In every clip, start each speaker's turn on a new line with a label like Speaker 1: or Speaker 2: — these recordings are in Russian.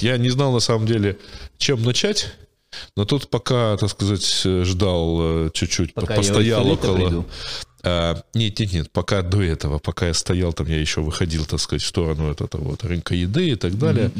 Speaker 1: Я не знал на самом деле, чем начать. Но тут пока, так сказать, ждал э, чуть-чуть,
Speaker 2: Пока
Speaker 1: постоял около... А, нет, нет, нет, пока до этого, пока я стоял там, я еще выходил, так сказать, в сторону этого вот рынка еды и так далее,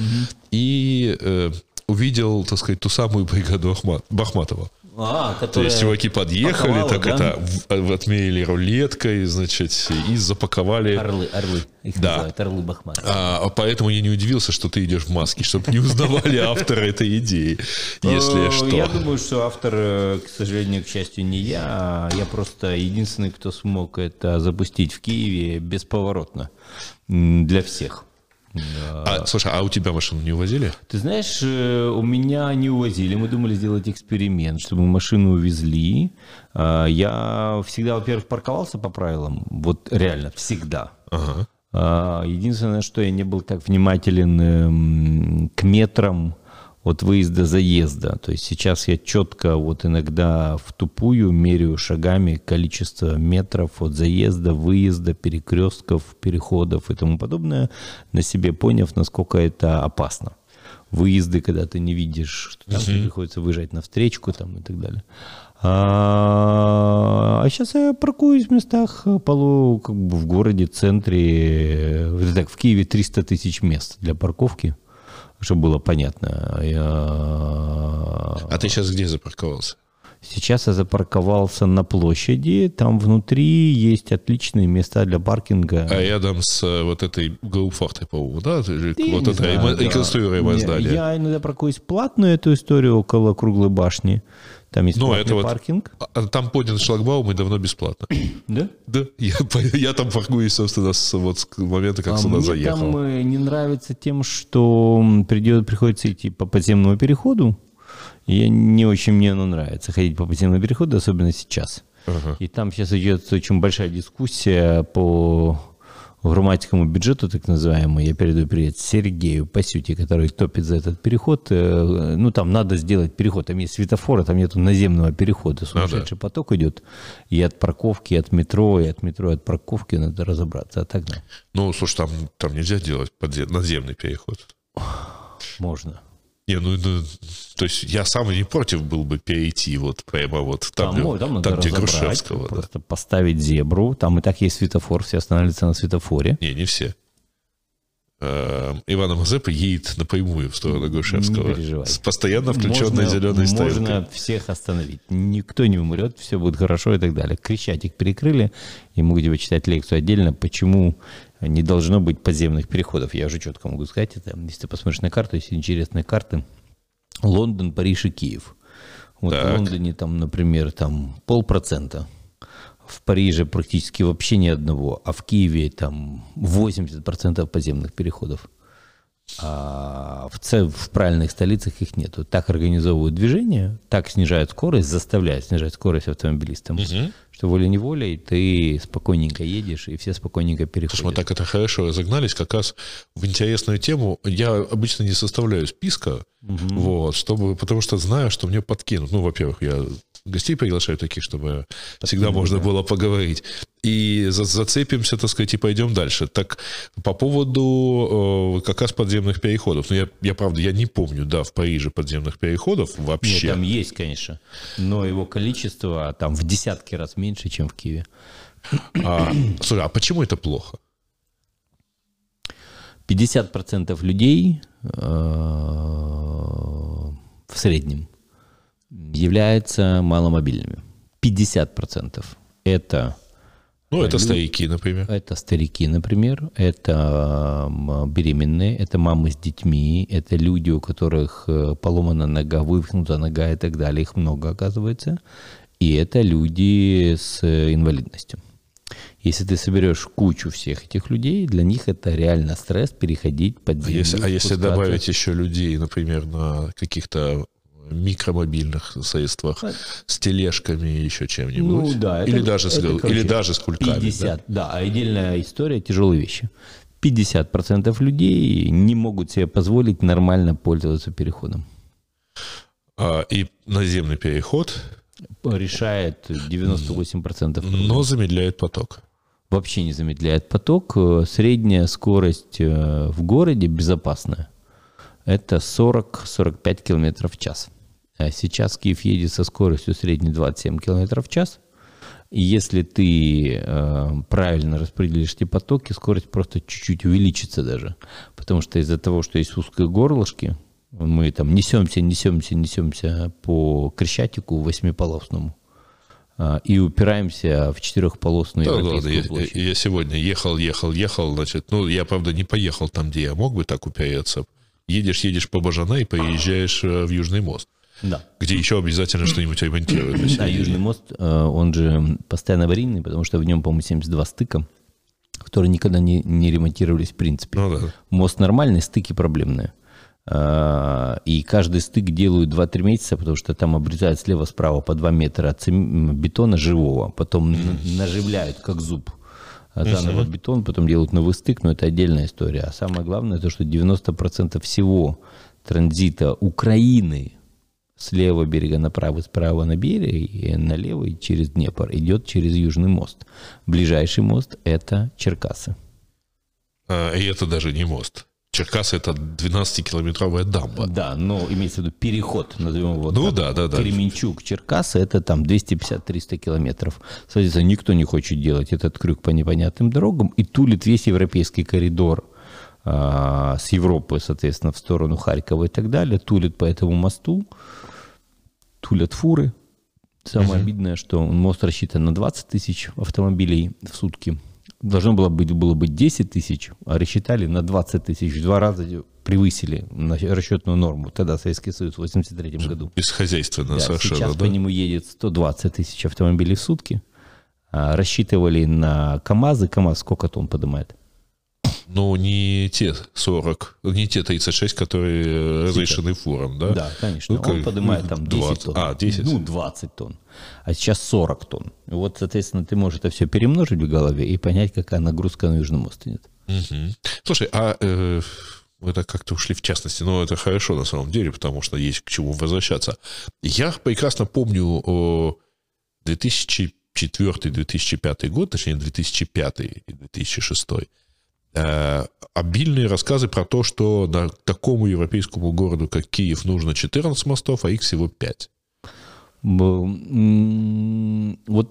Speaker 1: и э, увидел, так сказать, ту самую бригаду Ахмат- Бахматова.
Speaker 2: А,
Speaker 1: То
Speaker 2: которая
Speaker 1: есть чуваки подъехали,
Speaker 2: паковала,
Speaker 1: так
Speaker 2: да?
Speaker 1: это отмерили рулеткой, значит, и запаковали.
Speaker 2: Орлы, орлы. Их
Speaker 1: Да.
Speaker 2: называют орлы Бахмата.
Speaker 1: А, поэтому я не удивился, что ты идешь в маске, чтобы не узнавали автора этой идеи, если
Speaker 2: Э,
Speaker 1: что.
Speaker 2: Я думаю, что автор, э, к сожалению, к счастью, не я. а Я просто единственный, кто смог это запустить в Киеве бесповоротно для всех. Да.
Speaker 1: А, слушай, а у тебя машину не увозили?
Speaker 2: Ты знаешь, э, у меня не увозили. Мы думали сделать эксперимент, чтобы машину увезли. А, Я всегда, во-первых, парковался по правилам. Вот реально, всегда.
Speaker 1: Ага.
Speaker 2: А, Единственное, что я не был так внимателен эм, к метрам от выезда-заезда. То есть сейчас я четко вот иногда в тупую меряю шагами количество метров от заезда, выезда, перекрестков, переходов и тому подобное, на себе поняв, насколько это опасно. Выезды, когда ты не видишь, что там тебе приходится выезжать на встречку там, и так далее. А, а сейчас я паркуюсь в местах э, полу, как бы в городе, центре. Вот Так, в Киеве 300 тысяч мест для парковки, чтобы было понятно. Я...
Speaker 1: А ты сейчас где запарковался?
Speaker 2: Сейчас я запарковался на площади, там внутри есть отличные места для паркинга.
Speaker 1: А рядом с э, вот этой Гауфортой, по-моему, да?
Speaker 2: Я
Speaker 1: Вот это
Speaker 2: да.
Speaker 1: реконструируемое
Speaker 2: Не,
Speaker 1: здание.
Speaker 2: Я иногда паркуюсь платную эту историю около круглой башни. Там есть
Speaker 1: Ну,
Speaker 2: платный
Speaker 1: это вот-
Speaker 2: паркинг.
Speaker 1: А Там поднят шлагбаум и давно бесплатно.
Speaker 2: Да?
Speaker 1: Да, я, я там паркуюсь, собственно, с вот с момента, как
Speaker 2: А
Speaker 1: сюда
Speaker 2: мне
Speaker 1: заехал.
Speaker 2: там э, не нравится тем, что придет, приходится идти по подземному переходу. И я не очень мне оно нравится ходить по подземному переходу, особенно сейчас.
Speaker 1: Ага.
Speaker 2: И там сейчас идет очень большая дискуссия по громадскому бюджету, так называемому. Я передаю привет Сергею Пасюте, который топит за этот переход. Э, Ну, там надо сделать переход. Там есть светофоры, там нету наземного перехода. Сумасшедший поток идет. И от парковки, и от метро, и от метро, и от парковки надо разобраться. А так да,
Speaker 1: Ну, слушай, там, там нельзя делать подзе- наземный переход.
Speaker 2: можно.
Speaker 1: Не, ну, ну, то есть я сам не против был бы перейти вот прямо вот там,
Speaker 2: Там,
Speaker 1: где,
Speaker 2: там
Speaker 1: там, где Грушевского. да.
Speaker 2: просто поставить зебру. Там и так есть светофор, все останавливаются на светофоре.
Speaker 1: Не, не все. Э, Ивана Мазепа едет напрямую в сторону Грушевского.
Speaker 2: Не переживай.
Speaker 1: С постоянно включенной
Speaker 2: Можно-
Speaker 1: зеленой стрелкой.
Speaker 2: Можно всех остановить. Никто не умрет, все будет хорошо и так далее. Крещатик перекрыли, и могу тебе читать лекцию отдельно, почему не должно быть подземных переходов. Я уже четко могу сказать это. Если ты посмотришь на карту, есть интересные карты. Лондон, Париж и Киев. Вот
Speaker 1: Так.
Speaker 2: в Лондоне там, например, там полпроцента. В Париже практически вообще ни одного, а в Киеве там 80% подземных переходов. А в, ц- в правильных столицах их нету. Так организовывают движение, так снижают скорость, заставляют снижать скорость автомобилистам, что волей-неволей ты спокойненько едешь, и все спокойненько переходят.
Speaker 1: Слушай, мы так это хорошо разогнались, как раз в интересную тему. Я обычно не составляю списка, вот, чтобы, потому что знаю, что мне подкинут. Ну, во-первых, я гостей приглашаю таких, чтобы всегда можно было поговорить. И за- зацепимся, так сказать, и пойдем дальше. Так, по поводу э, как раз подземных переходов. Ну, я, я, правда, я не помню, да, в Париже подземных переходов
Speaker 2: Нет,
Speaker 1: вообще.
Speaker 2: там есть, конечно, но его количество там в десятки раз меньше, чем в Киеве.
Speaker 1: А, слушай, а почему это плохо?
Speaker 2: 50% людей э, в среднем являются маломобильными. 50% это
Speaker 1: Ну, это
Speaker 2: Лю-
Speaker 1: старики, например.
Speaker 2: Это старики, например, это беременные, это мамы с детьми, это люди, у которых э, поломана нога, вывихнута нога и так далее, их много оказывается, и это люди с э, инвалидностью. Если ты соберешь кучу всех этих людей, для них это реально стресс переходить под
Speaker 1: А
Speaker 2: землю.
Speaker 1: если, а если добавить еще людей, например, на каких-то микромобильных средствах с тележками и еще чем-нибудь?
Speaker 2: Ну да, это-
Speaker 1: или, даже с,
Speaker 2: это,
Speaker 1: или
Speaker 2: короче,
Speaker 1: даже с кульками.
Speaker 2: 50, да? отдельная история, тяжелые вещи. 50% людей не могут себе позволить нормально пользоваться переходом.
Speaker 1: А, и наземный переход,
Speaker 2: Решает 98%.
Speaker 1: но замедляет поток.
Speaker 2: Вообще не замедляет поток. Средняя скорость э, в городе безопасная. это 40-45 км в час. А сейчас Киев едет со скоростью средней 27 км в час. И если ты э, правильно распределишь эти потоки, скорость просто чуть-чуть увеличится даже. Потому что из-за того, что есть узкие горлышки, мы там несемся, несемся, несемся по Крещатику восьмиполосному а, и упираемся в четырехполосную
Speaker 1: да, ладно, я, я сегодня ехал, ехал, ехал, значит, ну, я, правда, не поехал там, где я мог бы так упереться. Едешь, едешь по Бажана и поезжаешь э, в Южный мост.
Speaker 2: Да.
Speaker 1: Где еще обязательно что-нибудь ремонтируют.
Speaker 2: Да, Южный мост, э, он же постоянно аварийный, потому что в нем, по-моему, 72 стыка, которые никогда не, не ремонтировались в принципе. Ну, да. Мост нормальный, стыки проблемные. Э, и каждый стык делают 2-3 месяца, потому что там обрезают слева-справа по 2 метра бетона живого, потом mm-hmm. наживляют как зуб заново uh-huh. бетон, потом делают новый стык, но это отдельная история. А самое главное, то, что 90% всего транзита Украины с левого берега на правый, справа на берег и на левый через Днепр идет через Южный мост. Ближайший мост – это Черкасы.
Speaker 1: А, и это даже не мост. Черкасы – это 12-километровая дамба.
Speaker 2: Да, но имеется в виду переход, назовем его
Speaker 1: ну, так. да, да, да.
Speaker 2: Кременчук, Черкасы – это там 250-300 километров. Соответственно, никто не хочет делать этот крюк по непонятным дорогам и тулит весь европейский коридор с Европы, соответственно, в сторону Харькова и так далее, тулит по этому мосту тулят фуры. Самое uh-huh. обидное, что мост рассчитан на 20 тысяч автомобилей в сутки. Должно было быть, было быть 10 тысяч, а рассчитали на 20 тысяч. Два раза превысили расчетную норму. Тогда Советский Союз в 83 году.
Speaker 1: Бесхозяйственно да, совершенно,
Speaker 2: Сейчас да? по нему едет 120 тысяч автомобилей в сутки. А, рассчитывали на КАМАЗы. КАМАЗ сколько тонн поднимает?
Speaker 1: Ну, не те 40, не те 36, которые Сейчас. разрешены фурам, да?
Speaker 2: Да, конечно. Ну, Он поднимает там 10 20, тонн.
Speaker 1: А, 10?
Speaker 2: Ну, 20 тонн. А сейчас 40 тонн. Вот, соответственно, ты можешь это все перемножить в голове и понять, какая нагрузка на Южном мост идет.
Speaker 1: Угу. Слушай, а э, мы так как-то ушли в частности, но это хорошо на самом деле, потому что есть к чему возвращаться. Я прекрасно помню 2004-2005 год, точнее 2005 и 2006 Э, обильные рассказы про то, что на такому европейскому городу, как Киев, нужно 14 мостов, а их всего 5.
Speaker 2: Вот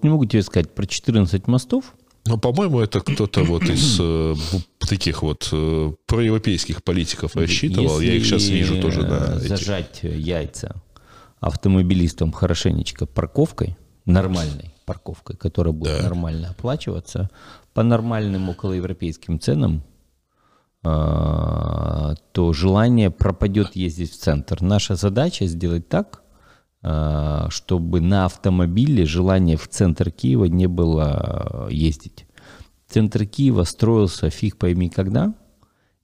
Speaker 2: не могу тебе сказать про 14 мостов.
Speaker 1: Но, по-моему, это кто-то вот из э, таких вот э, проевропейских политиков рассчитывал. Если Я их сейчас вижу тоже на
Speaker 2: зажать этих. яйца автомобилистам хорошенечко парковкой, нормальной парковкой, которая будет да. нормально оплачиваться, по нормальным околоевропейским ценам, а, то желание пропадет ездить в центр. Наша задача сделать так, а, чтобы на автомобиле желание в центр Киева не было ездить. Центр Киева строился фиг пойми когда –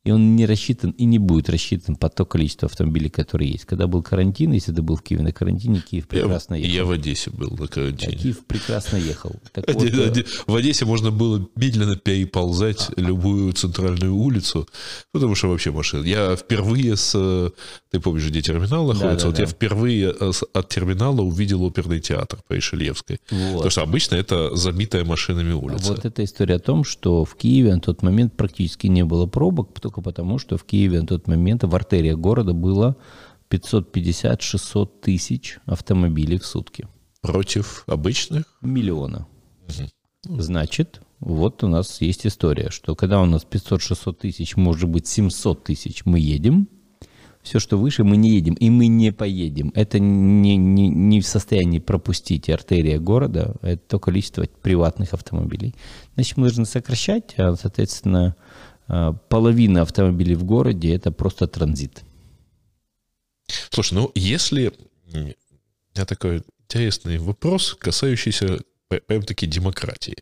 Speaker 2: и он не рассчитан и не будет рассчитан по то количество автомобилей, которые есть. Когда был карантин, если ты был в Киеве на карантине, Киев прекрасно
Speaker 1: я,
Speaker 2: ехал.
Speaker 1: Я в Одессе был на карантине.
Speaker 2: Да, Киев прекрасно ехал.
Speaker 1: Так вот, э, в Одессе можно было медленно переползать а, любую центральную улицу, потому что вообще машина. Я впервые с... Ты помнишь, где терминал находится? Да, да, вот да. я впервые э, от терминала увидел оперный театр по Ишельевской. Вот. Потому что обычно это забитая машинами улица.
Speaker 2: Вот эта история о том, что в Киеве на тот момент практически не было пробок, только потому, что в Киеве на тот момент в артериях города было 550-600 тысяч автомобилей в сутки.
Speaker 1: Против обычных?
Speaker 2: Миллиона. Угу. Значит, вот у нас есть история, что когда у нас 500-600 тысяч, может быть 700 тысяч, мы едем, все, что выше, мы не едем, и мы не поедем. Это не, не, не в состоянии пропустить артерия города, это то количество приватных автомобилей. Значит, мы должны сокращать, а, соответственно, половина автомобилей в городе это просто транзит.
Speaker 1: Слушай, ну если... У меня такой интересный вопрос, касающийся прям-таки демократии.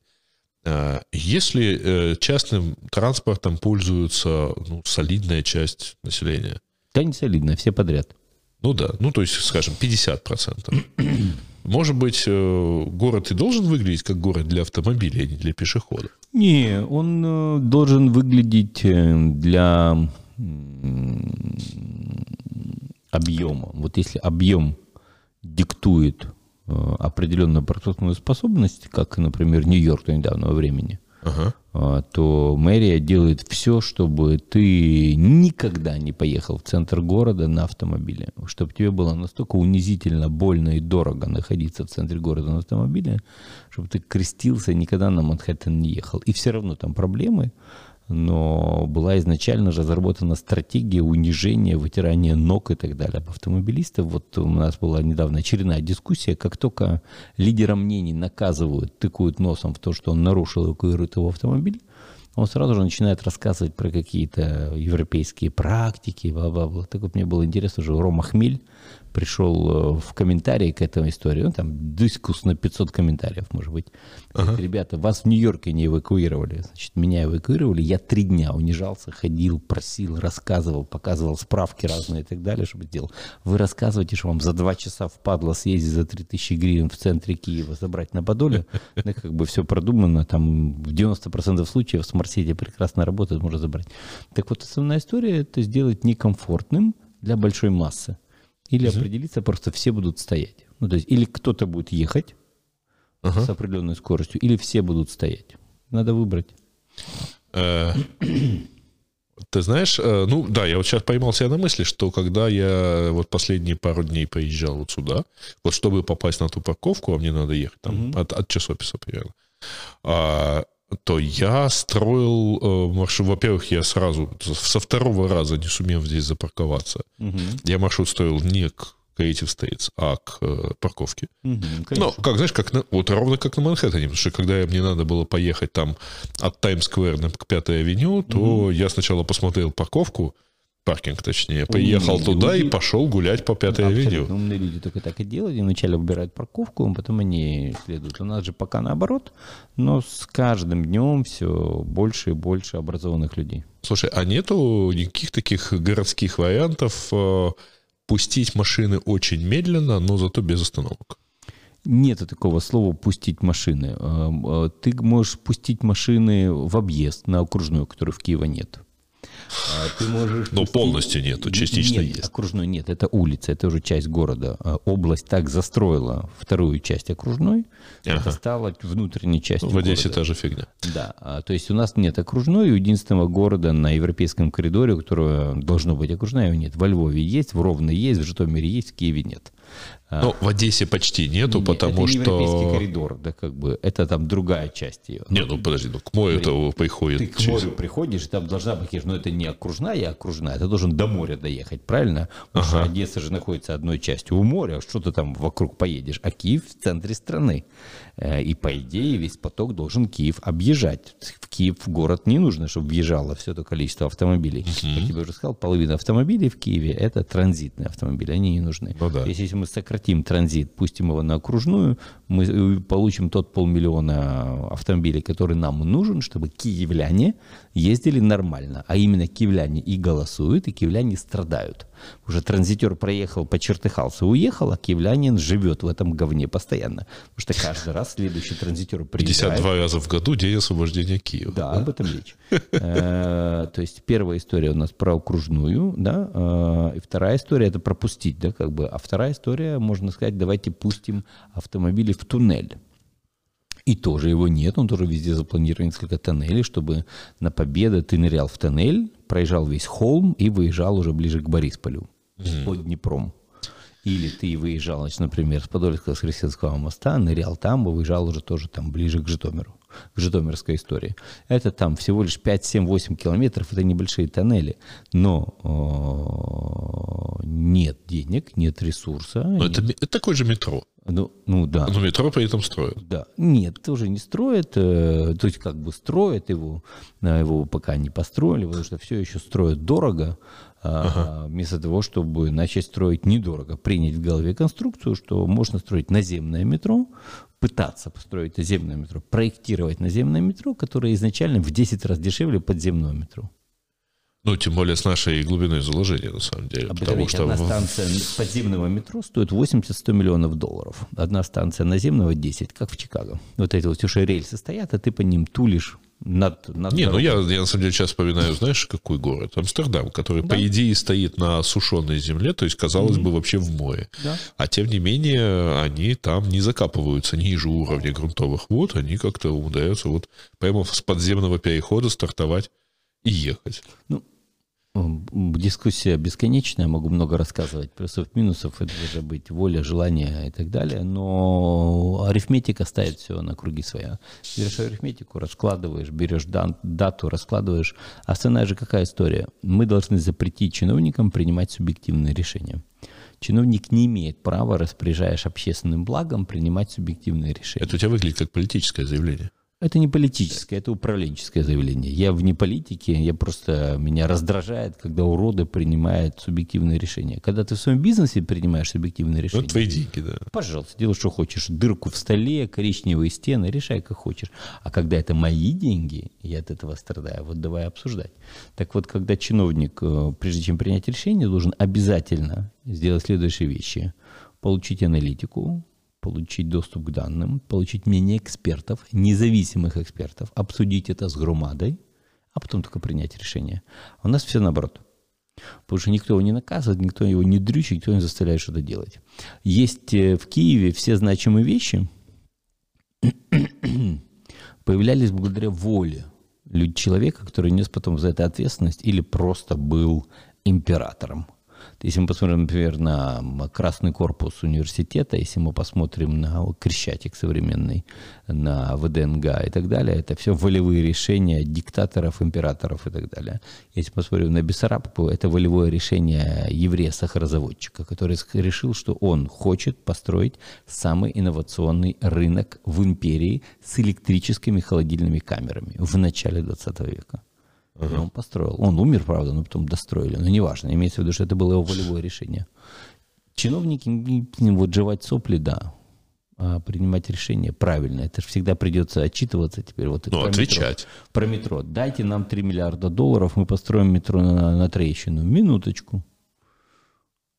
Speaker 1: А, если э, частным транспортом пользуется ну, солидная часть населения?
Speaker 2: Да не солидная, все подряд.
Speaker 1: Ну да, ну то есть, скажем, 50%. Может быть, э, город и должен выглядеть как город для автомобилей, а не для пешеходов?
Speaker 2: Не, он э, должен выглядеть э, для объема. Вот если объем диктует определенную пропускную способность, как, например, Нью-Йорк до недавнего времени, А, то мэрия делает все, чтобы ты никогда не поехал в центр города на автомобиле. Чтобы тебе было настолько унизительно, больно и дорого находиться в центре города на автомобиле, чтобы ты крестился никогда на Манхэттен не ехал. И все равно там проблемы но была изначально разработана стратегия унижения, вытирания ног и так далее автомобилистов. Вот у нас была недавно очередная дискуссия, как только лидера мнений наказывают, тыкают носом в то, что он нарушил эвакуирует его автомобиль, он сразу же начинает рассказывать про какие-то европейские практики, бла-бла-бла. Так вот мне было интересно, что Рома Хмель пришел э, в комментарии к этой истории, ну, там дискус на 500 комментариев, может быть. Ага. ребята, вас в Нью-Йорке не эвакуировали, значит, меня эвакуировали, я три дня унижался, ходил, просил, рассказывал, показывал справки разные и так далее, чтобы сделал. Вы рассказываете, что вам за два часа впадло съездить за 3000 гривен в центре Киева, забрать на Подоле, ну, как бы все продумано, там в 90% случаев smart city прекрасно работает, можно забрать. Так вот, основная история – это сделать некомфортным для большой массы. Или угу. определиться, просто все будут стоять. Ну, то есть, или кто-то будет ехать ага. с определенной скоростью, или все будут стоять. Надо выбрать. Э,
Speaker 1: ты знаешь, э, ну да, я вот сейчас поймал себя на мысли, что когда я вот последние пару дней поезжал вот сюда, вот чтобы попасть на ту парковку, а мне надо ехать там угу. от, от часописа примерно, а, то я строил э, маршрут. Во-первых, я сразу со второго раза не сумев здесь запарковаться. Угу. Я маршрут строил не к Creative States, а к э, парковке. Угу, ну, как, знаешь, как на, вот ровно как на Манхэттене, потому что когда мне надо было поехать там от Таймс-сквер к Пятой авеню, то угу. я сначала посмотрел парковку, паркинг, точнее. Поехал умные туда люди, и пошел гулять по пятой авеню.
Speaker 2: Умные люди только так и делают. И вначале выбирают парковку, а потом они следуют. У нас же пока наоборот, но с каждым днем все больше и больше образованных людей.
Speaker 1: Слушай, а нету никаких таких городских вариантов э, пустить машины очень медленно, но зато без остановок?
Speaker 2: Нет такого слова «пустить машины». Э, э, ты можешь пустить машины в объезд на окружную, которой в Киеве нет.
Speaker 1: А, ты можешь... Ну, полностью нету, частично
Speaker 2: нет,
Speaker 1: есть.
Speaker 2: окружной нет, это улица, это уже часть города. А, область так застроила вторую часть окружной, ага. это стало внутренней частью В
Speaker 1: Одессе
Speaker 2: города.
Speaker 1: та же фигня.
Speaker 2: Да, а, то есть у нас нет окружной, у единственного города на европейском коридоре, у которого должно быть окружная, его нет. Во Львове есть, в Ровно есть, в Житомире есть, в Киеве нет.
Speaker 1: Ну, в Одессе почти нету, Нет, потому это не что...
Speaker 2: европейский коридор, да, как бы, это там другая часть ее.
Speaker 1: Не, ну подожди, ну к морю-то приходит...
Speaker 2: Ты к морю приходишь, там должна быть, но это не окружная, а окружная, ты должен до моря доехать, правильно? Потому ага. что Одесса же находится одной частью у моря, что ты там вокруг поедешь, а Киев в центре страны. Э, и по идее весь поток должен Киев объезжать. В Киев в город не нужно, чтобы въезжало все это количество автомобилей. Uh-huh. Как я уже сказал, половина автомобилей в Киеве это транзитные автомобили, они не нужны. Ну, да. Если мы сократим транзит, пустим его на окружную, мы получим тот полмиллиона автомобилей, который нам нужен, чтобы киевляне ездили нормально. А именно киевляне и голосуют, и киевляне страдают. Уже транзитер проехал, почертыхался, уехал, а киевлянин живет в этом говне постоянно. Потому что каждый раз следующий транзитер приезжает.
Speaker 1: 52 раза в году день освобождения Киева.
Speaker 2: Да, об этом речь. Э, то есть первая история у нас про окружную, да, э, и вторая история это пропустить, да, как бы, а вторая история, можно сказать, давайте пустим автомобили в туннель. И тоже его нет, он тоже везде запланирован несколько тоннелей, чтобы на Победа ты нырял в тоннель, проезжал весь холм и выезжал уже ближе к Борисполю, mm-hmm. под Днепром. Или ты выезжал, значит, например, с Подольского, Христианского моста, нырял там, и выезжал уже тоже там ближе к Житомиру, к Житомирской истории. Это там всего лишь 5, 7, 8 километров, это небольшие тоннели, но э, нет денег, нет ресурса.
Speaker 1: Но нет. Это, это такое же метро.
Speaker 2: Ну, ну да.
Speaker 1: Но метро при этом строят.
Speaker 2: Да. Нет, тоже не строят. Э, то есть как бы строят его, его пока не построили, потому что все еще строят дорого. А, ага. Вместо того, чтобы начать строить недорого, принять в голове конструкцию, что можно строить наземное метро, пытаться построить наземное метро, проектировать наземное метро, которое изначально в 10 раз дешевле подземного метро.
Speaker 1: Ну, тем более с нашей глубиной заложения, на самом деле.
Speaker 2: А потому что одна станция подземного метро стоит 80-100 миллионов долларов. Одна станция наземного 10, как в Чикаго. Вот эти вот уже рельсы стоят, а ты по ним тулишь над, над
Speaker 1: Не, ну я, я на самом деле сейчас вспоминаю, знаешь, какой город? Амстердам, который, да? по идее, стоит на сушеной земле, то есть, казалось mm-hmm. бы, вообще в море. Да. А тем не менее, они там не закапываются ниже уровня грунтовых вод, они как-то умудряются вот прямо с подземного перехода стартовать и ехать.
Speaker 2: Ну, Дискуссия бесконечная, могу много рассказывать. Плюсов, минусов, это должна быть воля, желание и так далее. Но арифметика ставит все на круги своя. Берешь арифметику, раскладываешь, берешь дату, раскладываешь. Основная же какая история? Мы должны запретить чиновникам принимать субъективные решения. Чиновник не имеет права, распоряжаясь общественным благом, принимать субъективные решения.
Speaker 1: Это у тебя выглядит как политическое заявление.
Speaker 2: Это не политическое, это управленческое заявление. Я вне политики, я просто меня раздражает, когда уроды принимают субъективные решения. Когда ты в своем бизнесе принимаешь субъективные решения. Ну,
Speaker 1: твои деньги, да.
Speaker 2: Пожалуйста, делай, что хочешь. Дырку в столе, коричневые стены, решай, как хочешь. А когда это мои деньги, я от этого страдаю. Вот давай обсуждать. Так вот, когда чиновник, э, прежде чем принять решение, должен обязательно сделать следующие вещи. Получить аналитику, получить доступ к данным, получить мнение экспертов, независимых экспертов, обсудить это с громадой, а потом только принять решение. А у нас все наоборот. Потому что никто его не наказывает, никто его не дрючит, никто не заставляет что-то делать. Есть э, в Киеве все значимые вещи появлялись благодаря воле человека, который нес потом за это ответственность или просто был императором. Если мы посмотрим, например, на Красный корпус университета, если мы посмотрим на Крещатик современный, на ВДНГ и так далее, это все волевые решения диктаторов, императоров и так далее. Если посмотрим на Бессарабку, это волевое решение еврея-сахарозаводчика, который решил, что он хочет построить самый инновационный рынок в империи с электрическими холодильными камерами в начале 20 века. Uh-huh. он построил. Он умер, правда, но потом достроили. Но неважно, имеется в виду, что это было его волевое решение. Чиновники, вот жевать сопли, да, а принимать решение правильно. Это же всегда придется отчитываться теперь. Вот
Speaker 1: ну,
Speaker 2: про
Speaker 1: отвечать.
Speaker 2: Метро. Про метро. Дайте нам 3 миллиарда долларов, мы построим метро на, на трещину. Минуточку.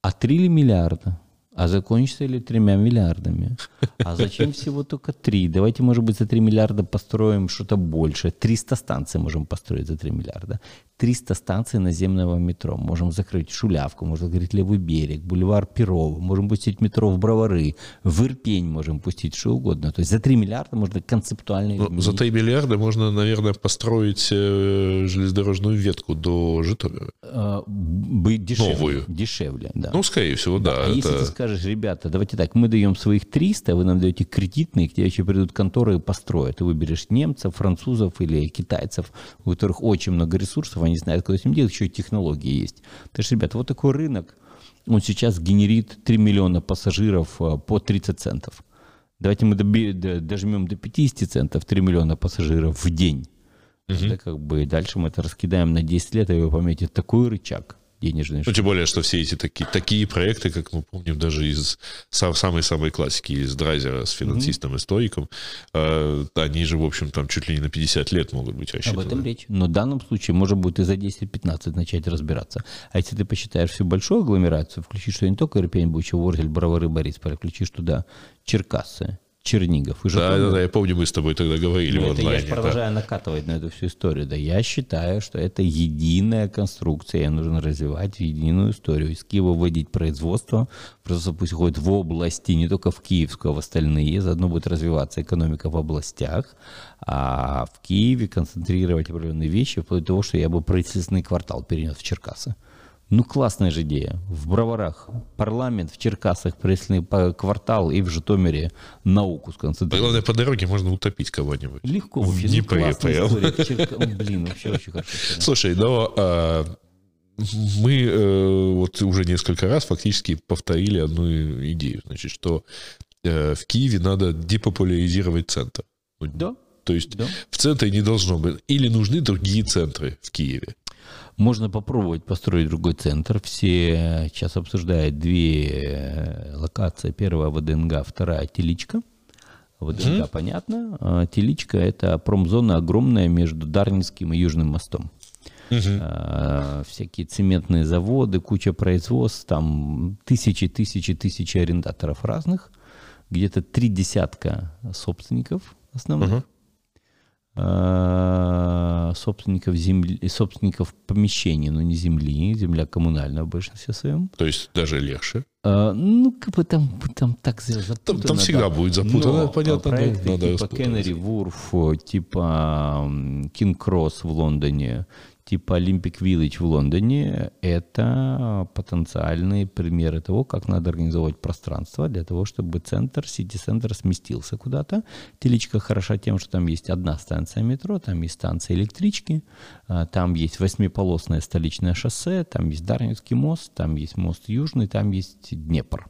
Speaker 2: А 3 миллиарда? А закончится ли тремя миллиардами? А зачем всего только три? Давайте, может быть, за три миллиарда построим что-то больше. 300 станций можем построить за три миллиарда. 300 станций наземного метро. Можем закрыть Шулявку, можно закрыть Левый берег, бульвар Перова. Можем пустить метро в Бровары. В Ирпень можем пустить что угодно. То есть за 3 миллиарда можно концептуально...
Speaker 1: Ну, за 3 миллиарда можно, наверное, построить э, железнодорожную ветку до Житомира.
Speaker 2: А, дешевле, Новую. Дешевле, да.
Speaker 1: Ну, скорее всего, да. да.
Speaker 2: А это... если ты скажешь, ребята, давайте так, мы даем своих 300, вы нам даете кредитные, к тебе еще придут конторы и построят. Ты выберешь немцев, французов или китайцев, у которых очень много ресурсов, не знают, что с этим делать, еще и технологии есть. То есть, ребята, вот такой рынок, он сейчас генерит 3 миллиона пассажиров а, по 30 центов. Давайте мы дожмем до 50 центов 3 миллиона пассажиров в день. Угу. Это как бы дальше мы это раскидаем на 10 лет, и вы поймете, такой рычаг денежные.
Speaker 1: Ну, тем более, что все эти такие, такие проекты, как мы помним даже из самой-самой классики, из Драйзера с финансистом mm-hmm. и стоиком, э, они же, в общем, там чуть ли не на 50 лет могут быть рассчитаны.
Speaker 2: Об этом речь. Но в данном случае можно будет и за 10-15 начать разбираться. А если ты посчитаешь всю большую агломерацию, включишь что не только Ирпень, Буча, Ворзель, Бровары, Борис, включишь туда Черкассы, Чернигов.
Speaker 1: И да, да, да, я помню, мы с тобой тогда говорили
Speaker 2: ну,
Speaker 1: в онлайне.
Speaker 2: Я продолжаю да. накатывать на эту всю историю. Да, я считаю, что это единая конструкция, ее нужно развивать в единую историю. Из Киева вводить производство, просто пусть ходит в области, не только в Киевскую, а в остальные. Заодно будет развиваться экономика в областях, а в Киеве концентрировать определенные вещи, вплоть до того, что я бы правительственный квартал перенес в Черкасы. Ну, классная же идея. В Броварах парламент, в Черкасах пресный квартал и в Житомире науку сконцентрировать.
Speaker 1: Главное, по дороге можно утопить кого-нибудь.
Speaker 2: Легко вообще.
Speaker 1: Не ну, классная
Speaker 2: Черка... Блин, вообще очень хорошо.
Speaker 1: Слушай, но а, мы э, вот уже несколько раз фактически повторили одну идею. Значит, что э, в Киеве надо депопуляризировать центр.
Speaker 2: Да.
Speaker 1: То есть да. в центре не должно быть. Или нужны другие центры в Киеве.
Speaker 2: Можно попробовать построить другой центр. Все сейчас обсуждают две э, локации. Первая ВДНГ, вторая Теличка. ВДНГ mm-hmm. понятно. А Теличка – это промзона огромная между Дарницким и Южным мостом. Uh-huh. А, всякие цементные заводы, куча производств, там тысячи, тысячи, тысячи арендаторов разных, где-то три десятка собственников основных. Uh-huh. э, собственников земли, собственников помещений, но не земли, земля коммунальная в большинстве своем.
Speaker 1: То есть даже легче.
Speaker 2: А, ну, как бы там, там так запутано.
Speaker 1: Там, там всегда да. будет запутано,
Speaker 2: но
Speaker 1: понятно.
Speaker 2: Проекты надо типа Кеннери Вурф, типа Кинг Кросс в Лондоне, типа Olympic Village в Лондоне, это потенциальные примеры того, как надо организовать пространство для того, чтобы центр, сити-центр сместился куда-то. Теличка хороша тем, что там есть одна станция метро, там есть станция электрички, а, там есть восьмиполосное столичное шоссе, там есть Дарницкий мост, там есть мост Южный, там есть Днепр.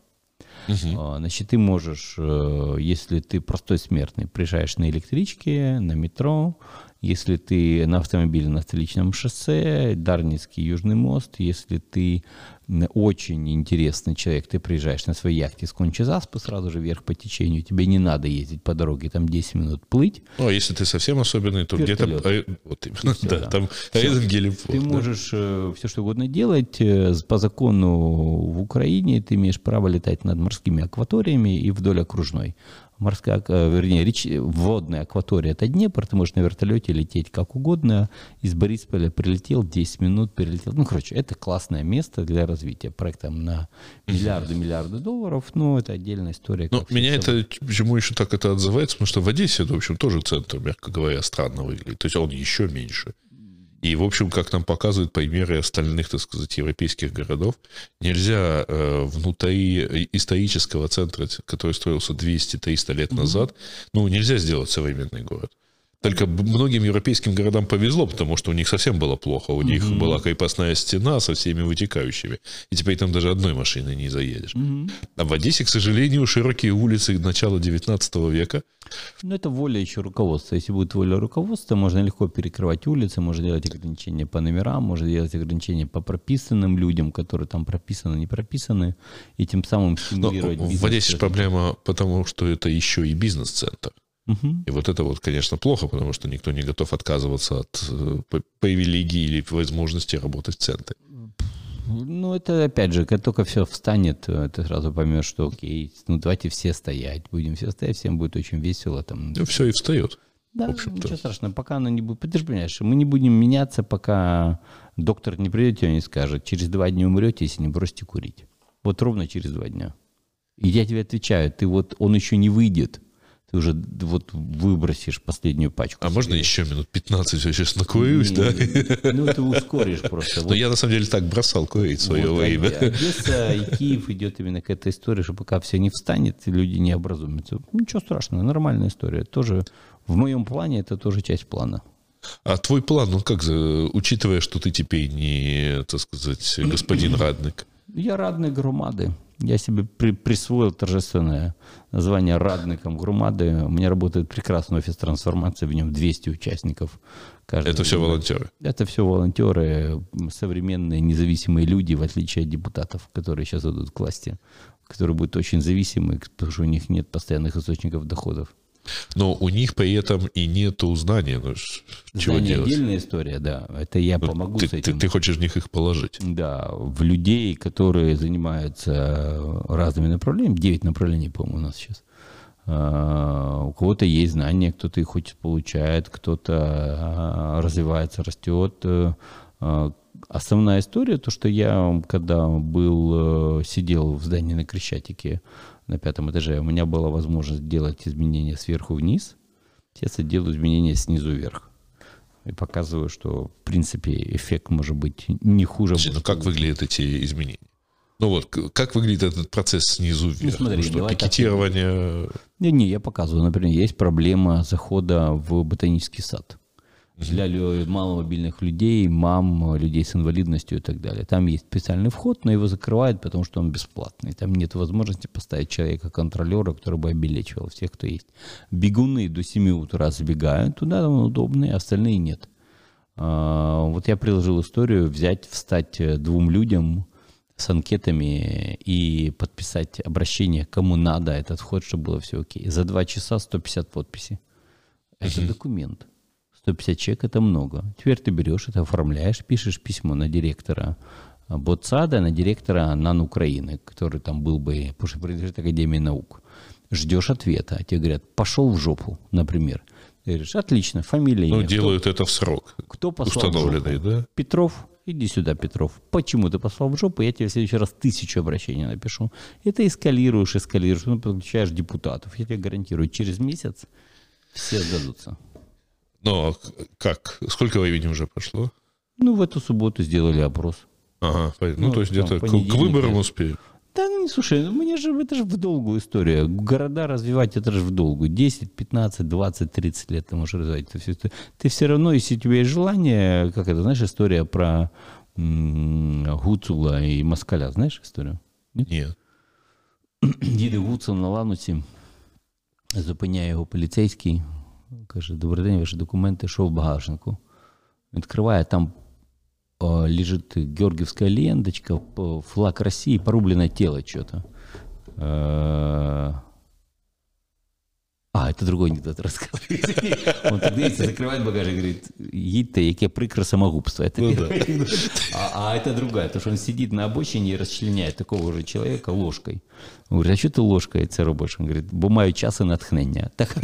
Speaker 2: Угу. Значит, ты можешь, э, если ты простой смертный, приезжаешь на электричке, на метро, если ты на автомобиле на столичном шоссе, Дарницкий Южный мост, если ты очень интересный человек, ты приезжаешь на своей яхте с Кончезаспы сразу же вверх по течению, тебе не надо ездить по дороге, там 10 минут плыть.
Speaker 1: Ну, а если ты совсем особенный, то где-то... А, вот именно, все, да, да, там
Speaker 2: рядом гелипорт. Ты да? можешь э, все что угодно делать. Э, по закону в Украине ты имеешь право летать над морскими акваториями и вдоль окружной морская, э, вернее, реч, водная акватория – это Днепр, ты можешь на вертолете лететь как угодно, из Борисполя прилетел, 10 минут перелетел. Ну, короче, это классное место для развития проекта на миллиарды-миллиарды долларов, но это отдельная история.
Speaker 1: Но меня это, почему еще так это отзывается, потому что в Одессе это, в общем, тоже центр, мягко говоря, странно выглядит. То есть он еще меньше. И, в общем, как нам показывают примеры остальных, так сказать, европейских городов, нельзя э, внутри исторического центра, который строился 200-300 лет назад, ну, нельзя сделать современный город. Только многим европейским городам повезло, потому что у них совсем было плохо. У них mm-hmm. была крепостная стена со всеми вытекающими. И теперь там даже одной машины не заедешь. Mm-hmm. А в Одессе, к сожалению, широкие улицы начала 19 века.
Speaker 2: Ну, это воля еще руководства. Если будет воля руководства, можно легко перекрывать улицы, можно делать ограничения по номерам, можно делать ограничения по прописанным людям, которые там прописаны, не прописаны, и тем самым стимулировать
Speaker 1: Но бизнес. В Одессе проблема потому, что это еще и бизнес-центр. Угу. И вот это вот, конечно, плохо, потому что никто не готов отказываться от э, привилегии или возможности работать в центре.
Speaker 2: Ну, это опять же, как только все встанет, э, ты сразу поймешь, что окей, ну давайте все стоять, будем все стоять, всем будет очень весело. Там.
Speaker 1: Ну, все и встает.
Speaker 2: Да, ничего страшного, пока оно не будет. Ты же понимаешь, мы не будем меняться, пока доктор не придет и не скажет, через два дня умрете, если не бросите курить. Вот ровно через два дня. И я тебе отвечаю, ты вот, он еще не выйдет, ты уже вот выбросишь последнюю пачку.
Speaker 1: А можно еще минут 15 я сейчас накурюсь, да?
Speaker 2: Ну, ты ускоришь просто.
Speaker 1: Но я на самом деле так бросал курить в свое время.
Speaker 2: Одесса и Киев идет именно к этой истории, что пока все не встанет, люди не образумятся. Ничего страшного, нормальная история. Тоже в моем плане это тоже часть плана.
Speaker 1: А твой план, ну как, учитывая, что ты теперь не, так сказать, господин Радник?
Speaker 2: Я радник громады. Я себе при, присвоил торжественное название радником громады. У меня работает прекрасный офис трансформации, в нем 200 участников.
Speaker 1: Каждый Это все волонтеры?
Speaker 2: Это все волонтеры, современные независимые люди, в отличие от депутатов, которые сейчас идут к власти, которые будут очень зависимы, потому что у них нет постоянных источников доходов.
Speaker 1: Но у них при этом и нет знания. Ну, чего Знание делать?
Speaker 2: отдельная история, да. Это я ну, помогу
Speaker 1: ты,
Speaker 2: с этим.
Speaker 1: Ты, ты хочешь в них их положить?
Speaker 2: Да, в людей, которые занимаются разными направлениями, 9 направлений, по-моему, у нас сейчас. А, у кого-то есть знания, кто-то их хочет получает, кто-то а, развивается, растет. А, основная история, то, что я, когда был, э, сидел в здании на Крещатике, на пятом этаже, у меня была возможность делать изменения сверху вниз. Сейчас я делаю изменения снизу вверх. И показываю, что, в принципе, эффект может быть не хуже.
Speaker 1: Слушай, ну как выглядят эти изменения? Ну вот, как выглядит этот процесс снизу ну, вверх? Ну, смотри, ну, что, пикетирование...
Speaker 2: Не, не, я показываю. Например, есть проблема захода в ботанический сад для маломобильных людей, мам, людей с инвалидностью и так далее. Там есть специальный вход, но его закрывают, потому что он бесплатный. Там нет возможности поставить человека-контролера, который бы обелечивал всех, кто есть. Бегуны до 7 утра забегают туда, там удобные, остальные нет. А, вот я приложил историю взять, встать э, двум людям с анкетами и подписать обращение, кому надо этот вход, чтобы было все окей. За два часа 150 подписей. Это документ. 150 человек – это много. Теперь ты берешь это, оформляешь, пишешь письмо на директора Ботсада, на директора НАН Украины, который там был бы, потому что принадлежит Академии наук. Ждешь ответа, а тебе говорят, пошел в жопу, например. Ты говоришь, отлично, фамилия.
Speaker 1: Ну, делают это в срок.
Speaker 2: Кто послал в
Speaker 1: Установленный,
Speaker 2: жопу?
Speaker 1: да?
Speaker 2: Петров, иди сюда, Петров. Почему ты послал в жопу? Я тебе в следующий раз тысячу обращений напишу. И ты эскалируешь, эскалируешь, ну, подключаешь депутатов. Я тебе гарантирую, через месяц все сдадутся.
Speaker 1: Но а как? Сколько времени уже прошло?
Speaker 2: Ну, в эту субботу сделали опрос.
Speaker 1: Ага, понятно. ну,
Speaker 2: Ну,
Speaker 1: то есть
Speaker 2: там,
Speaker 1: где-то к,
Speaker 2: понедельник,
Speaker 1: к выборам
Speaker 2: конечно.
Speaker 1: успеют.
Speaker 2: Да, ну, слушай, ну, мне же, это же в долгую история. Города развивать, это же в долгую. 10, 15, 20, 30 лет ты можешь развивать. это всё. Ты, ты все равно, если у тебя есть желание, как это, знаешь, история про м, Гуцула и Москаля, знаешь историю?
Speaker 1: Нет.
Speaker 2: Їде Гуцул на лануці, зупиняє його поліцейський, каже, добрий день, ваші документи, що в багажнику? Відкриває, там о, лежит георгиевская ленточка, п- флаг России, порубленное тело что-то. Э, А, это другой анекдот рассказывает. Он тогда если закрывает багажник и говорит, їдьте, яке прикре самогубство. Это
Speaker 1: Ну
Speaker 2: первый анекдот. а, а это другая, потому что он сидит на обочине и расчленяет такого же человека ложкой. Он говорит, а что ты ложкой це робиш? Он говорит, бо маю час і натхнення. Так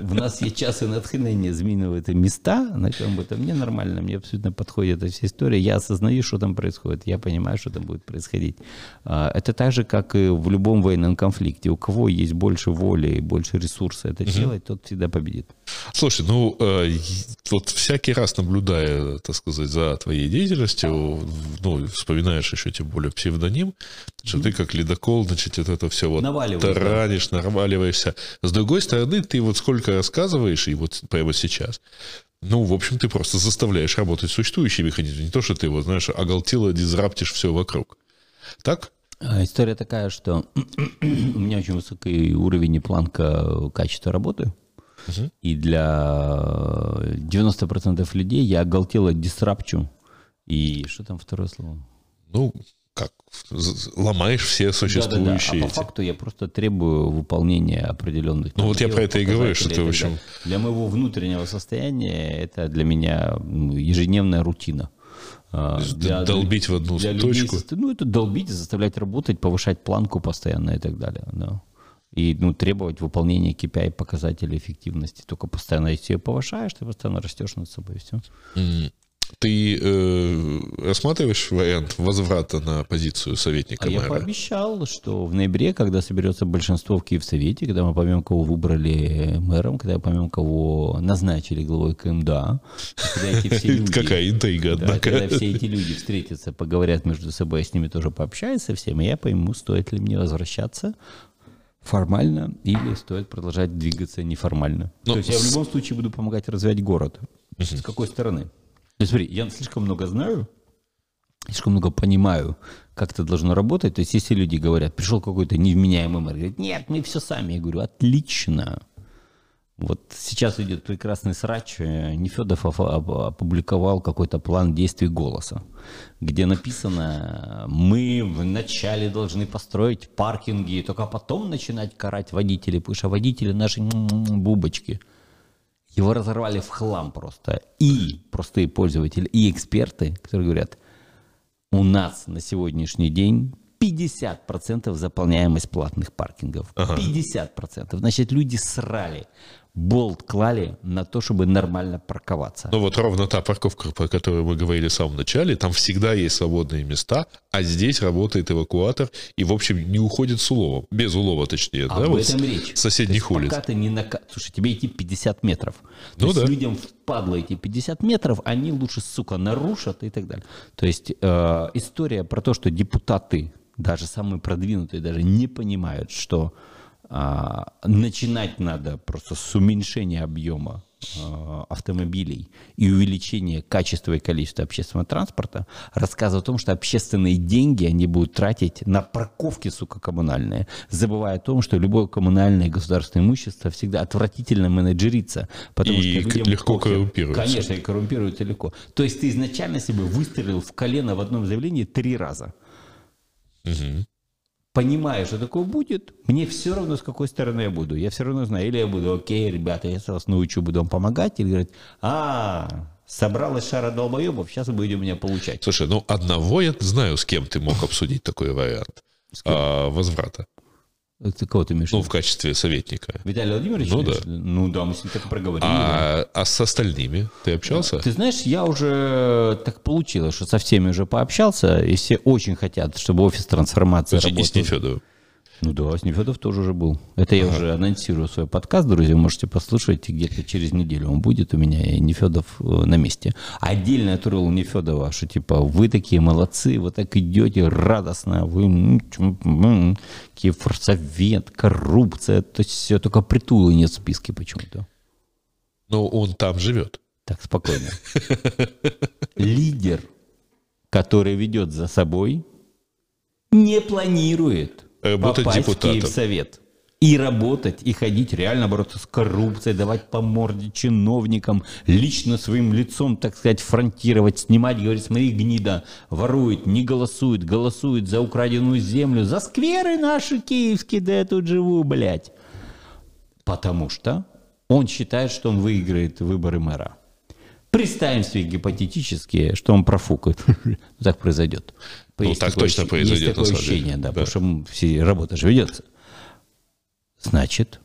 Speaker 2: в нас є час і натхнення змінювати міста, на чому это мне нормально, мне абсолютно подходит эта вся история. Я осознаю, что там происходит, я понимаю, что там будет происходить. А, Это так же, как и в любом военном конфликте. У кого есть больше воли и больше ресурса это делать, тот всегда победит.
Speaker 1: Слушай, ну, э, и- вот всякий раз наблюдая, так сказать, за твоей деятельностью, ну, вспоминаешь еще тем более псевдоним, что ты как ледокол, значит, вот это все вот
Speaker 2: Наваливаешь, да.
Speaker 1: таранишь, наваливаешься. С другой стороны, ты вот сколько рассказываешь, и вот прямо сейчас, ну, в общем, ты просто заставляешь работать существующие механизмы. Не то, что ты, вот, знаешь, оголтело дизраптишь все вокруг. Так?
Speaker 2: А, История такая, что у меня очень высокий уровень и планка качества работы. И для 90% людей я оголтело дисрапчу. И что там второе слово?
Speaker 1: Ну, как? Ломаешь все существующие
Speaker 2: А по
Speaker 1: эти.
Speaker 2: факту я просто требую выполнения определенных...
Speaker 1: Ну, вот я про это и говорю, что ты, в общем-.
Speaker 2: Для моего внутреннего состояния это для меня ну, ежедневная рутина. А, для-
Speaker 1: долбить в одну
Speaker 2: для людей
Speaker 1: точку.
Speaker 2: состо- Ну, это долбить, заставлять работать, повышать планку постоянно и так далее. Да. И ну, требовать выполнения KPI показателей эффективности. Только постоянно, если ее повышаешь, ты постоянно растешь над собой. Все.
Speaker 1: М, Ты э, рассматриваешь вариант возврата на позицию советника
Speaker 2: А я
Speaker 1: мэра?
Speaker 2: пообещал, что в ноябре, когда соберется большинство в Киевсовете, когда мы поймем, кого выбрали мэром, когда поймем, кого назначили главой КМДА, когда эти все люди...
Speaker 1: Какая интрига, однако.
Speaker 2: когда все эти люди встретятся, поговорят между собой, я с ними тоже пообщаюсь со всеми, я пойму, стоит ли мне возвращаться формально или стоит продолжать двигаться неформально.
Speaker 1: Ну,
Speaker 2: То есть я в любом случае буду помогать развивать город. С какой стороны? То есть смотри, я слишком много знаю, слишком много понимаю, как это должно работать. То есть если люди говорят, пришел какой-то невменяемый мэр, говорит, нет, мы все сами. Я говорю, отлично. Вот сейчас идет прекрасный срач. э, Нефедов опубликовал какой-то план действий голоса, где написано, мы вначале должны построить паркинги, только потом начинать карать водителей, потому что водители наши м-м-м, бубочки. Его разорвали в хлам просто. И простые пользователи, и эксперты, которые говорят, у нас на сегодняшний день 50% заполняемость платных паркингов. 50%. Значит, люди срали, болт клали на то, чтобы нормально парковаться.
Speaker 1: Ну вот ровно та парковка, про которую мы говорили в самом начале, там всегда есть свободные места, а здесь работает эвакуатор и, в общем, не уходит с уловом. Без улова, точнее,
Speaker 2: Об
Speaker 1: да, вот
Speaker 2: этом
Speaker 1: с
Speaker 2: речь.
Speaker 1: соседних
Speaker 2: То
Speaker 1: улиц.
Speaker 2: Пока ты не нака... Слушай, тебе идти 50 метров. То
Speaker 1: Ну
Speaker 2: есть
Speaker 1: да.
Speaker 2: людям впадло эти 50 метров, они лучше, сука, нарушат и так далее. То есть э, история про то, что депутаты, даже самые продвинутые, даже не понимают, что а, начинать надо просто с уменьшения объема а, автомобилей и увеличения качества и количества общественного транспорта, рассказывая о том, что общественные деньги они будут тратить на парковки, сука, коммунальные, забывая о том, что любое коммунальное государственное имущество всегда отвратительно менеджерится, потому
Speaker 1: И
Speaker 2: что
Speaker 1: легко коррумпируется.
Speaker 2: Конечно, и коррумпируется легко. То есть ты изначально себе выстрелил в колено в одном заявлении три раза. Понимая, что такое будет, мне все равно, с какой стороны я буду. Я все равно знаю, или я буду, окей, ребята, я вас научу, буду вам помогать, или говорить, а, собралась шара долбоебов, сейчас вы будете у меня получать.
Speaker 1: Слушай, ну одного я знаю, с кем ты мог обсудить такой вариант а, возврата.
Speaker 2: Ты кого ты имеешь?
Speaker 1: Ну, в качестве советника.
Speaker 2: Виталий Владимирович?
Speaker 1: Ну, да.
Speaker 2: Ну да, мы с ним как проговорили.
Speaker 1: А, а с остальными ты общался?
Speaker 2: Ты знаешь, я уже так получилось, что со всеми уже пообщался, и все очень хотят, чтобы офис трансформации
Speaker 1: Значит, и с
Speaker 2: работал.
Speaker 1: Нефедовым.
Speaker 2: Ну да, с Нефедов тоже уже был. Это я уже анонсирую свой подкаст, друзья, можете послушать, где-то через неделю он будет у меня, и Нефедов э, на месте. Отдельно я турил Нефедова, что типа вы такие молодцы, вы так идете радостно, вы Киевсовет, коррупция, то есть все, только притула нет в списке почему-то.
Speaker 1: Но он там живет.
Speaker 2: Так, спокойно. Лидер, который ведет за собой, не планирует
Speaker 1: Работать
Speaker 2: попасть
Speaker 1: депутатом.
Speaker 2: в Киевсовет. И работать, и ходить, реально бороться с коррупцией, давать по морде чиновникам, лично своим лицом, так сказать, фронтировать, снимать, говорить, смотри, гнида, ворует, не голосует, голосует за украденную землю, за скверы наши киевские, да я тут живу, блядь. Потому что он считает, что он выиграет выборы мэра. Представим себе гипотетически, что он профукает. Так произойдет.
Speaker 1: Ну, так точно произойдет,
Speaker 2: Есть такое ощущение, да, потому что работа же ведется. Значит,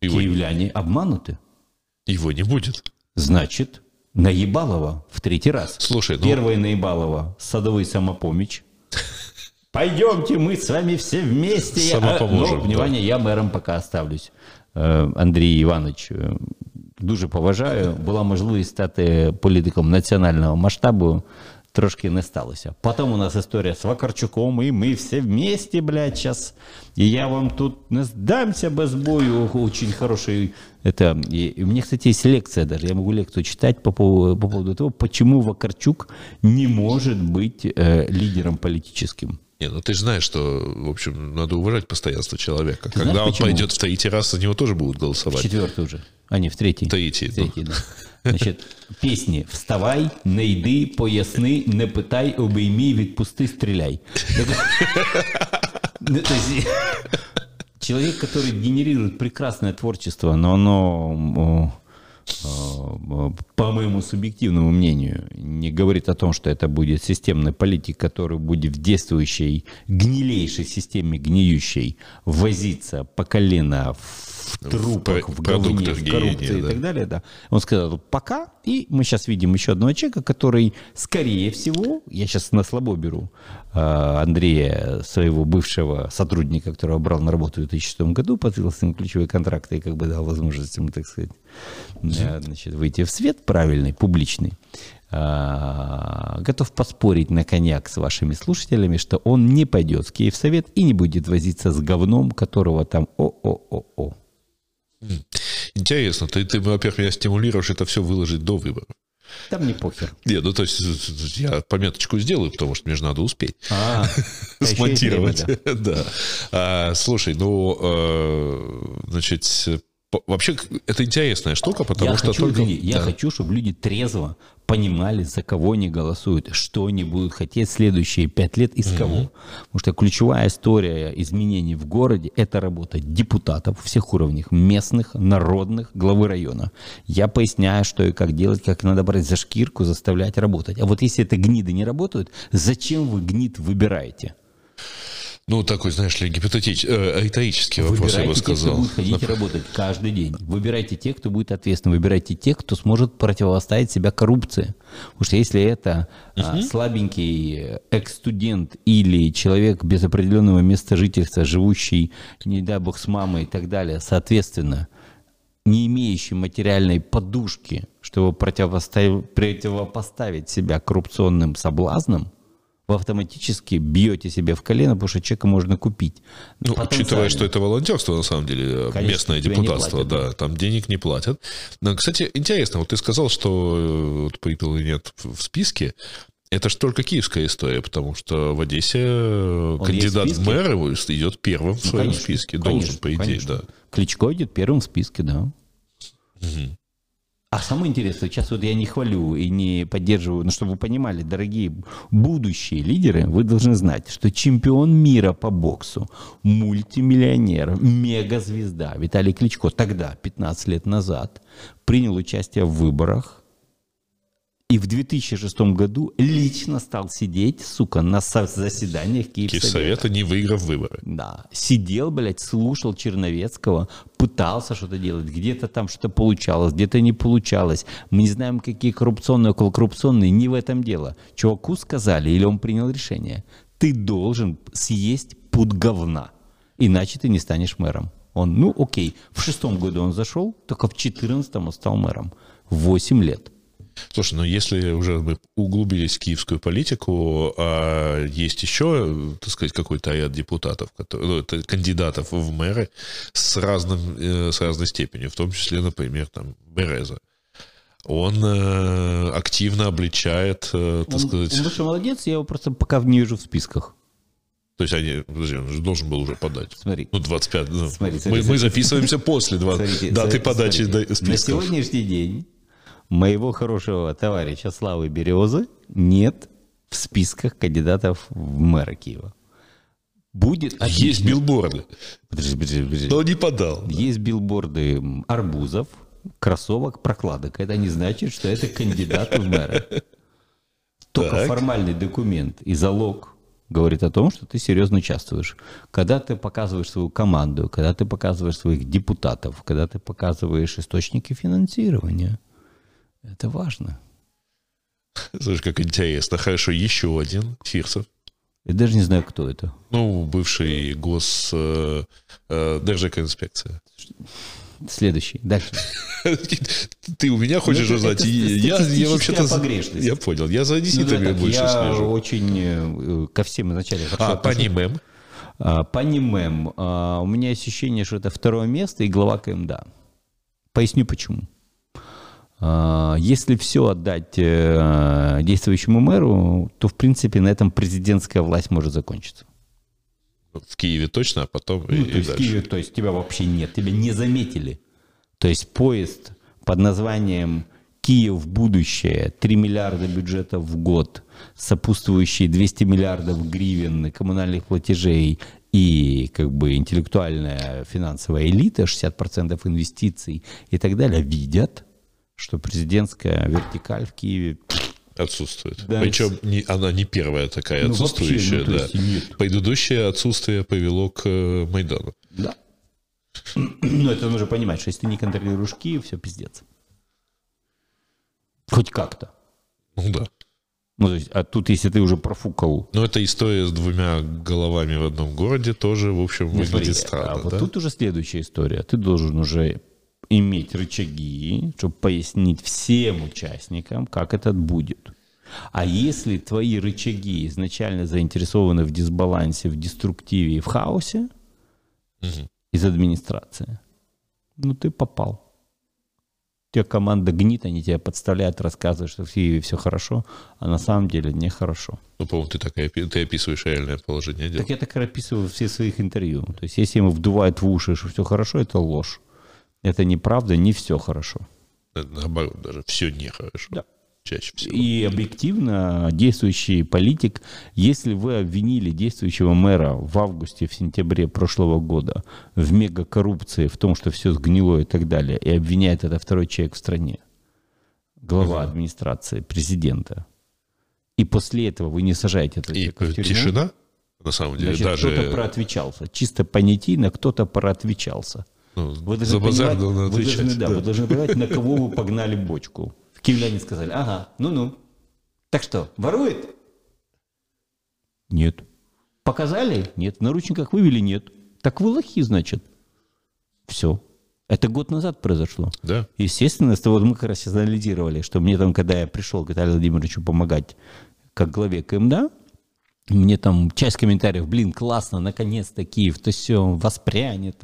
Speaker 2: киевляне обмануты.
Speaker 1: его не будет.
Speaker 2: Значит, Наебалова в третий раз.
Speaker 1: Слушай, ну-
Speaker 2: Первое Наебалова – садовый самопомощь. Пойдемте, мы с вами все вместе. Я-
Speaker 1: Самопоможем,
Speaker 2: Но, внимание, я мэром пока оставлюсь. Е, Андрій Іванович, е, дуже поважаю. Була можливість стати політиком національного масштабу. Трошки не сталося. Потім у нас історія з Вакарчуком, і ми всі вместе, блядь, сейчас. І я вам тут не здамся без бою. Очень хороший. Это, и, и у меня, кстати, есть лекция даже. Я могу лекцию читать по поводу, по поводу того, почему Вакарчук не может быть э, лидером политическим.
Speaker 1: Не, ну ты же знаешь, что, в общем, надо уважать постоянство человека. Когда
Speaker 2: знаешь,
Speaker 1: он
Speaker 2: почему?
Speaker 1: пойдет в третий раз, за него тоже будут голосовать.
Speaker 2: Четвертый уже. А, не, в третий.
Speaker 1: Третий,
Speaker 2: В
Speaker 1: ну.
Speaker 2: третий, да. Значить, пісні «Вставай, не йди, поясни, не питай, обіймій, відпусти, стріляй». Ну, то есть, Человек, который генерирует прекрасное творчество, но оно, о, о, по моему субъективному мнению, не говорит о том, что это будет системный политик, который будет в действующей, гнилейшей системе гниющей возиться по колено в трупах, в, говне,
Speaker 1: продуктах
Speaker 2: в коррупции
Speaker 1: гниения,
Speaker 2: и
Speaker 1: да.
Speaker 2: так далее. Да. Он сказал пока, и мы сейчас видим еще одного человека, который, скорее всего, я сейчас на слабо беру э, Андрея, своего бывшего сотрудника, которого брал на работу в 2006 году, подписал с ним ключевые контракты и как бы дал возможность ему, так сказать, э, значит, выйти в свет правильный, публичный. А, готов поспорить на коньяк с вашими слушателями, что он не пойдет в Киевсовет и не будет возиться с говном, которого там о-о-о-о.
Speaker 1: Интересно, ты, ты, во-первых, меня стимулируешь это все выложить до выборов.
Speaker 2: Там не похер.
Speaker 1: Не, ну то есть я пометочку сделаю, потому что мне же надо успеть
Speaker 2: А, а
Speaker 1: смонтировать.
Speaker 2: да.
Speaker 1: Да. А, слушай, ну, э, значит, вообще это интересная штука, потому
Speaker 2: я
Speaker 1: что
Speaker 2: хочу,
Speaker 1: только...
Speaker 2: я
Speaker 1: Да.
Speaker 2: хочу, чтобы люди трезво понимали, за кого они голосуют, что они будут хотеть следующие пять лет и с кого. Потому что ключевая история изменений в городе – это работа депутатов всех уровней, местных, народных, главы района. Я поясняю, что и как делать, как надо брать за шкирку, заставлять работать. А вот если это гниды не работают, зачем вы гнид выбираете?
Speaker 1: Ну, такой, знаешь ли, гипотетический, э, вопрос, я бы
Speaker 2: Выбирайте тех, кто
Speaker 1: сказал.
Speaker 2: будет ходить работать каждый день. Выбирайте тех, кто будет ответственным. Выбирайте тех, кто сможет противостоять себя коррупции. Потому что если это а, слабенький экс-студент или человек без определенного места жительства, живущий, не дай бог, с мамой и так далее, соответственно, не имеющий материальной подушки, чтобы противопоставить себя коррупционным соблазнам, вы автоматически бьете себе в колено, потому что человека можно купить.
Speaker 1: Ну, учитывая, что это волонтерство, на самом деле,
Speaker 2: Конечно,
Speaker 1: местное депутатство,
Speaker 2: платят,
Speaker 1: да, там денег не платят. Но, кстати, интересно, вот ты сказал, что э, вот или нет в списке. Это же только киевская история, потому что в Одессе э,
Speaker 2: Он
Speaker 1: кандидат
Speaker 2: в
Speaker 1: в мэры идет первым в
Speaker 2: Ну,
Speaker 1: своем
Speaker 2: конечно,
Speaker 1: списке.
Speaker 2: конечно,
Speaker 1: Должен, по идее,
Speaker 2: конечно.
Speaker 1: да.
Speaker 2: Кличко идет первым в списке, да. А самое интересное, сейчас вот я не хвалю и не поддерживаю, но чтобы вы понимали, дорогие будущие лидеры, вы должны знать, что чемпион мира по боксу, мультимиллионер, мегазвезда Виталий Кличко тогда, 15 лет назад, принял участие в выборах И в 2006 году лично стал сидеть, сука, на заседаниях Киевсовета.
Speaker 1: Киевсовета, не выиграв выборы.
Speaker 2: Да. Сидел, блядь, слушал Черновецкого, пытался что-то делать. Где-то там что-то получалось, где-то не получалось. Мы не знаем, какие коррупционные, около коррупционные. Не в этом дело. Чуваку сказали, или он принял решение. Ты должен съесть пуд говна, иначе ты не станешь мэром. Он, ну окей, в шестом году он зашел, только в четырнадцатом он стал мэром. Восемь лет.
Speaker 1: Слушай, ну если уже мы углубились в киевскую политику, а есть еще, так сказать, какой-то ряд депутатов, которые, ну, это кандидатов в мэры с, разным, э, с разной степенью, в том числе, например, там, Береза. Он э, активно обличает, э, так
Speaker 2: он,
Speaker 1: сказать...
Speaker 2: Он большой молодец, я его просто пока не вижу в списках.
Speaker 1: То есть они, подожди, он же должен был уже подать.
Speaker 2: Смотри.
Speaker 1: Ну, 25. Ну,
Speaker 2: смотри,
Speaker 1: мы,
Speaker 2: смотри,
Speaker 1: мы записываемся после 20,
Speaker 2: Смотрите,
Speaker 1: даты
Speaker 2: смотрите,
Speaker 1: подачи
Speaker 2: смотрите.
Speaker 1: списков.
Speaker 2: На сегодняшний день моего хорошего товарища Славы Березы нет в списках кандидатов в мэра Киева. Будет
Speaker 1: Есть
Speaker 2: отлично.
Speaker 1: билборды,
Speaker 2: Подожди, подожди, подожди.
Speaker 1: но не подал.
Speaker 2: Есть билборды арбузов, кроссовок, прокладок. Это не значит, что это кандидат в мэра. Только
Speaker 1: Так.
Speaker 2: формальный документ и залог говорит о том, что ты серьезно участвуешь. Когда ты показываешь свою команду, когда ты показываешь своих депутатов, когда ты показываешь источники финансирования, это важно.
Speaker 1: Слушай, как интересно. Хорошо, еще один, Фирсов.
Speaker 2: Я даже не знаю, кто это.
Speaker 1: Ну, бывший гос... Э, э, Держекоинспекция.
Speaker 2: Следующий. Дальше.
Speaker 1: Ты у меня хочешь
Speaker 2: Ну,
Speaker 1: узнать? я, я вообще-то... Я понял. Я за
Speaker 2: Ну,
Speaker 1: одесситами
Speaker 2: так,
Speaker 1: больше
Speaker 2: я
Speaker 1: слежу.
Speaker 2: очень э, ко всем хорошо
Speaker 1: А, по мем.
Speaker 2: А, По НИМЭМ а, у меня ощущение, что это второе место и глава КМДА. Поясню почему. А, Если все отдать э, действующему мэру, то, в принципе, на этом президентская власть может закончиться.
Speaker 1: В Киеве точно, а потом и,
Speaker 2: Ну,
Speaker 1: и
Speaker 2: то есть,
Speaker 1: дальше.
Speaker 2: Киеве, то есть тебя вообще нет, тебя не заметили. То есть поезд под названием Киев в будущее, 3 миллиарда бюджета в год, сопутствующие 200 миллиардов гривен коммунальных платежей и как бы интеллектуальная финансовая элита, 60% инвестиций и так далее, видят, что президентская вертикаль в Киеве
Speaker 1: Отсутствует.
Speaker 2: Да,
Speaker 1: Причем не, она не первая такая
Speaker 2: Ну, вообще,
Speaker 1: отсутствующая.
Speaker 2: ну, то
Speaker 1: да.
Speaker 2: нет.
Speaker 1: Предыдущее отсутствие повело к э, Майдану.
Speaker 2: Да. Но это нужно понимать, что если ты не контролируешь Киев, все пиздец. Хоть как-то.
Speaker 1: Ну да.
Speaker 2: Ну, то есть, а тут, если ты уже профукал...
Speaker 1: Но эта история с двумя головами в одном городе тоже, в общем,
Speaker 2: Не, смотри,
Speaker 1: выглядит
Speaker 2: а
Speaker 1: странно.
Speaker 2: вот
Speaker 1: да?
Speaker 2: тут уже следующая история. Ты должен уже иметь рычаги, чтобы пояснить всем участникам, как это будет. А если твои рычаги изначально заинтересованы в дисбалансе, в деструктиве и в хаосе
Speaker 1: Мгм.
Speaker 2: из администрации, ну ты попал. Тебя команда гнит, они тебя подставляют, рассказывают, что в Киеве все хорошо, а на самом деле нехорошо.
Speaker 1: Ну, по-моему, ты, так ты описываешь реальное положение дел.
Speaker 2: Так я так и описываю все своих интервью. То есть, если ему вдувают в уши, что все хорошо, это ложь. Это неправда, не все хорошо.
Speaker 1: Наоборот, даже все нехорошо.
Speaker 2: Да.
Speaker 1: Чаще всего.
Speaker 2: И объективно действующий политик, если вы обвинили действующего мэра в августе, в сентябре прошлого года в мегакоррупции, в том, что все сгнило и так далее, и обвиняет это второй человек в стране, глава администрации, президента, и после этого вы не сажаете этого
Speaker 1: И
Speaker 2: человека в тюрьму,
Speaker 1: тишина, на самом деле,
Speaker 2: значит, кто-то
Speaker 1: даже
Speaker 2: проотвечался. Чисто понятийно кто-то проотвечался.
Speaker 1: Ну,
Speaker 2: Вы должны,
Speaker 1: за базар надо
Speaker 2: вы,
Speaker 1: отвечать.
Speaker 2: должны, да,
Speaker 1: да.
Speaker 2: вы должны понимать, на кого вы погнали бочку. Киевляне сказали, ага, ну-ну. Так что, ворует? Нет. Показали? Нет. В наручниках вывели? Нет. Так вы лохи, значит. Все. Это год назад произошло.
Speaker 1: Да.
Speaker 2: Естественно, с того мы как раз анализировали, что мне там, когда я пришел к Виталию Владимировичу помогать как главе КМДА, мне там часть комментариев, блин, классно, наконец-то Киев, то все, воспрянет,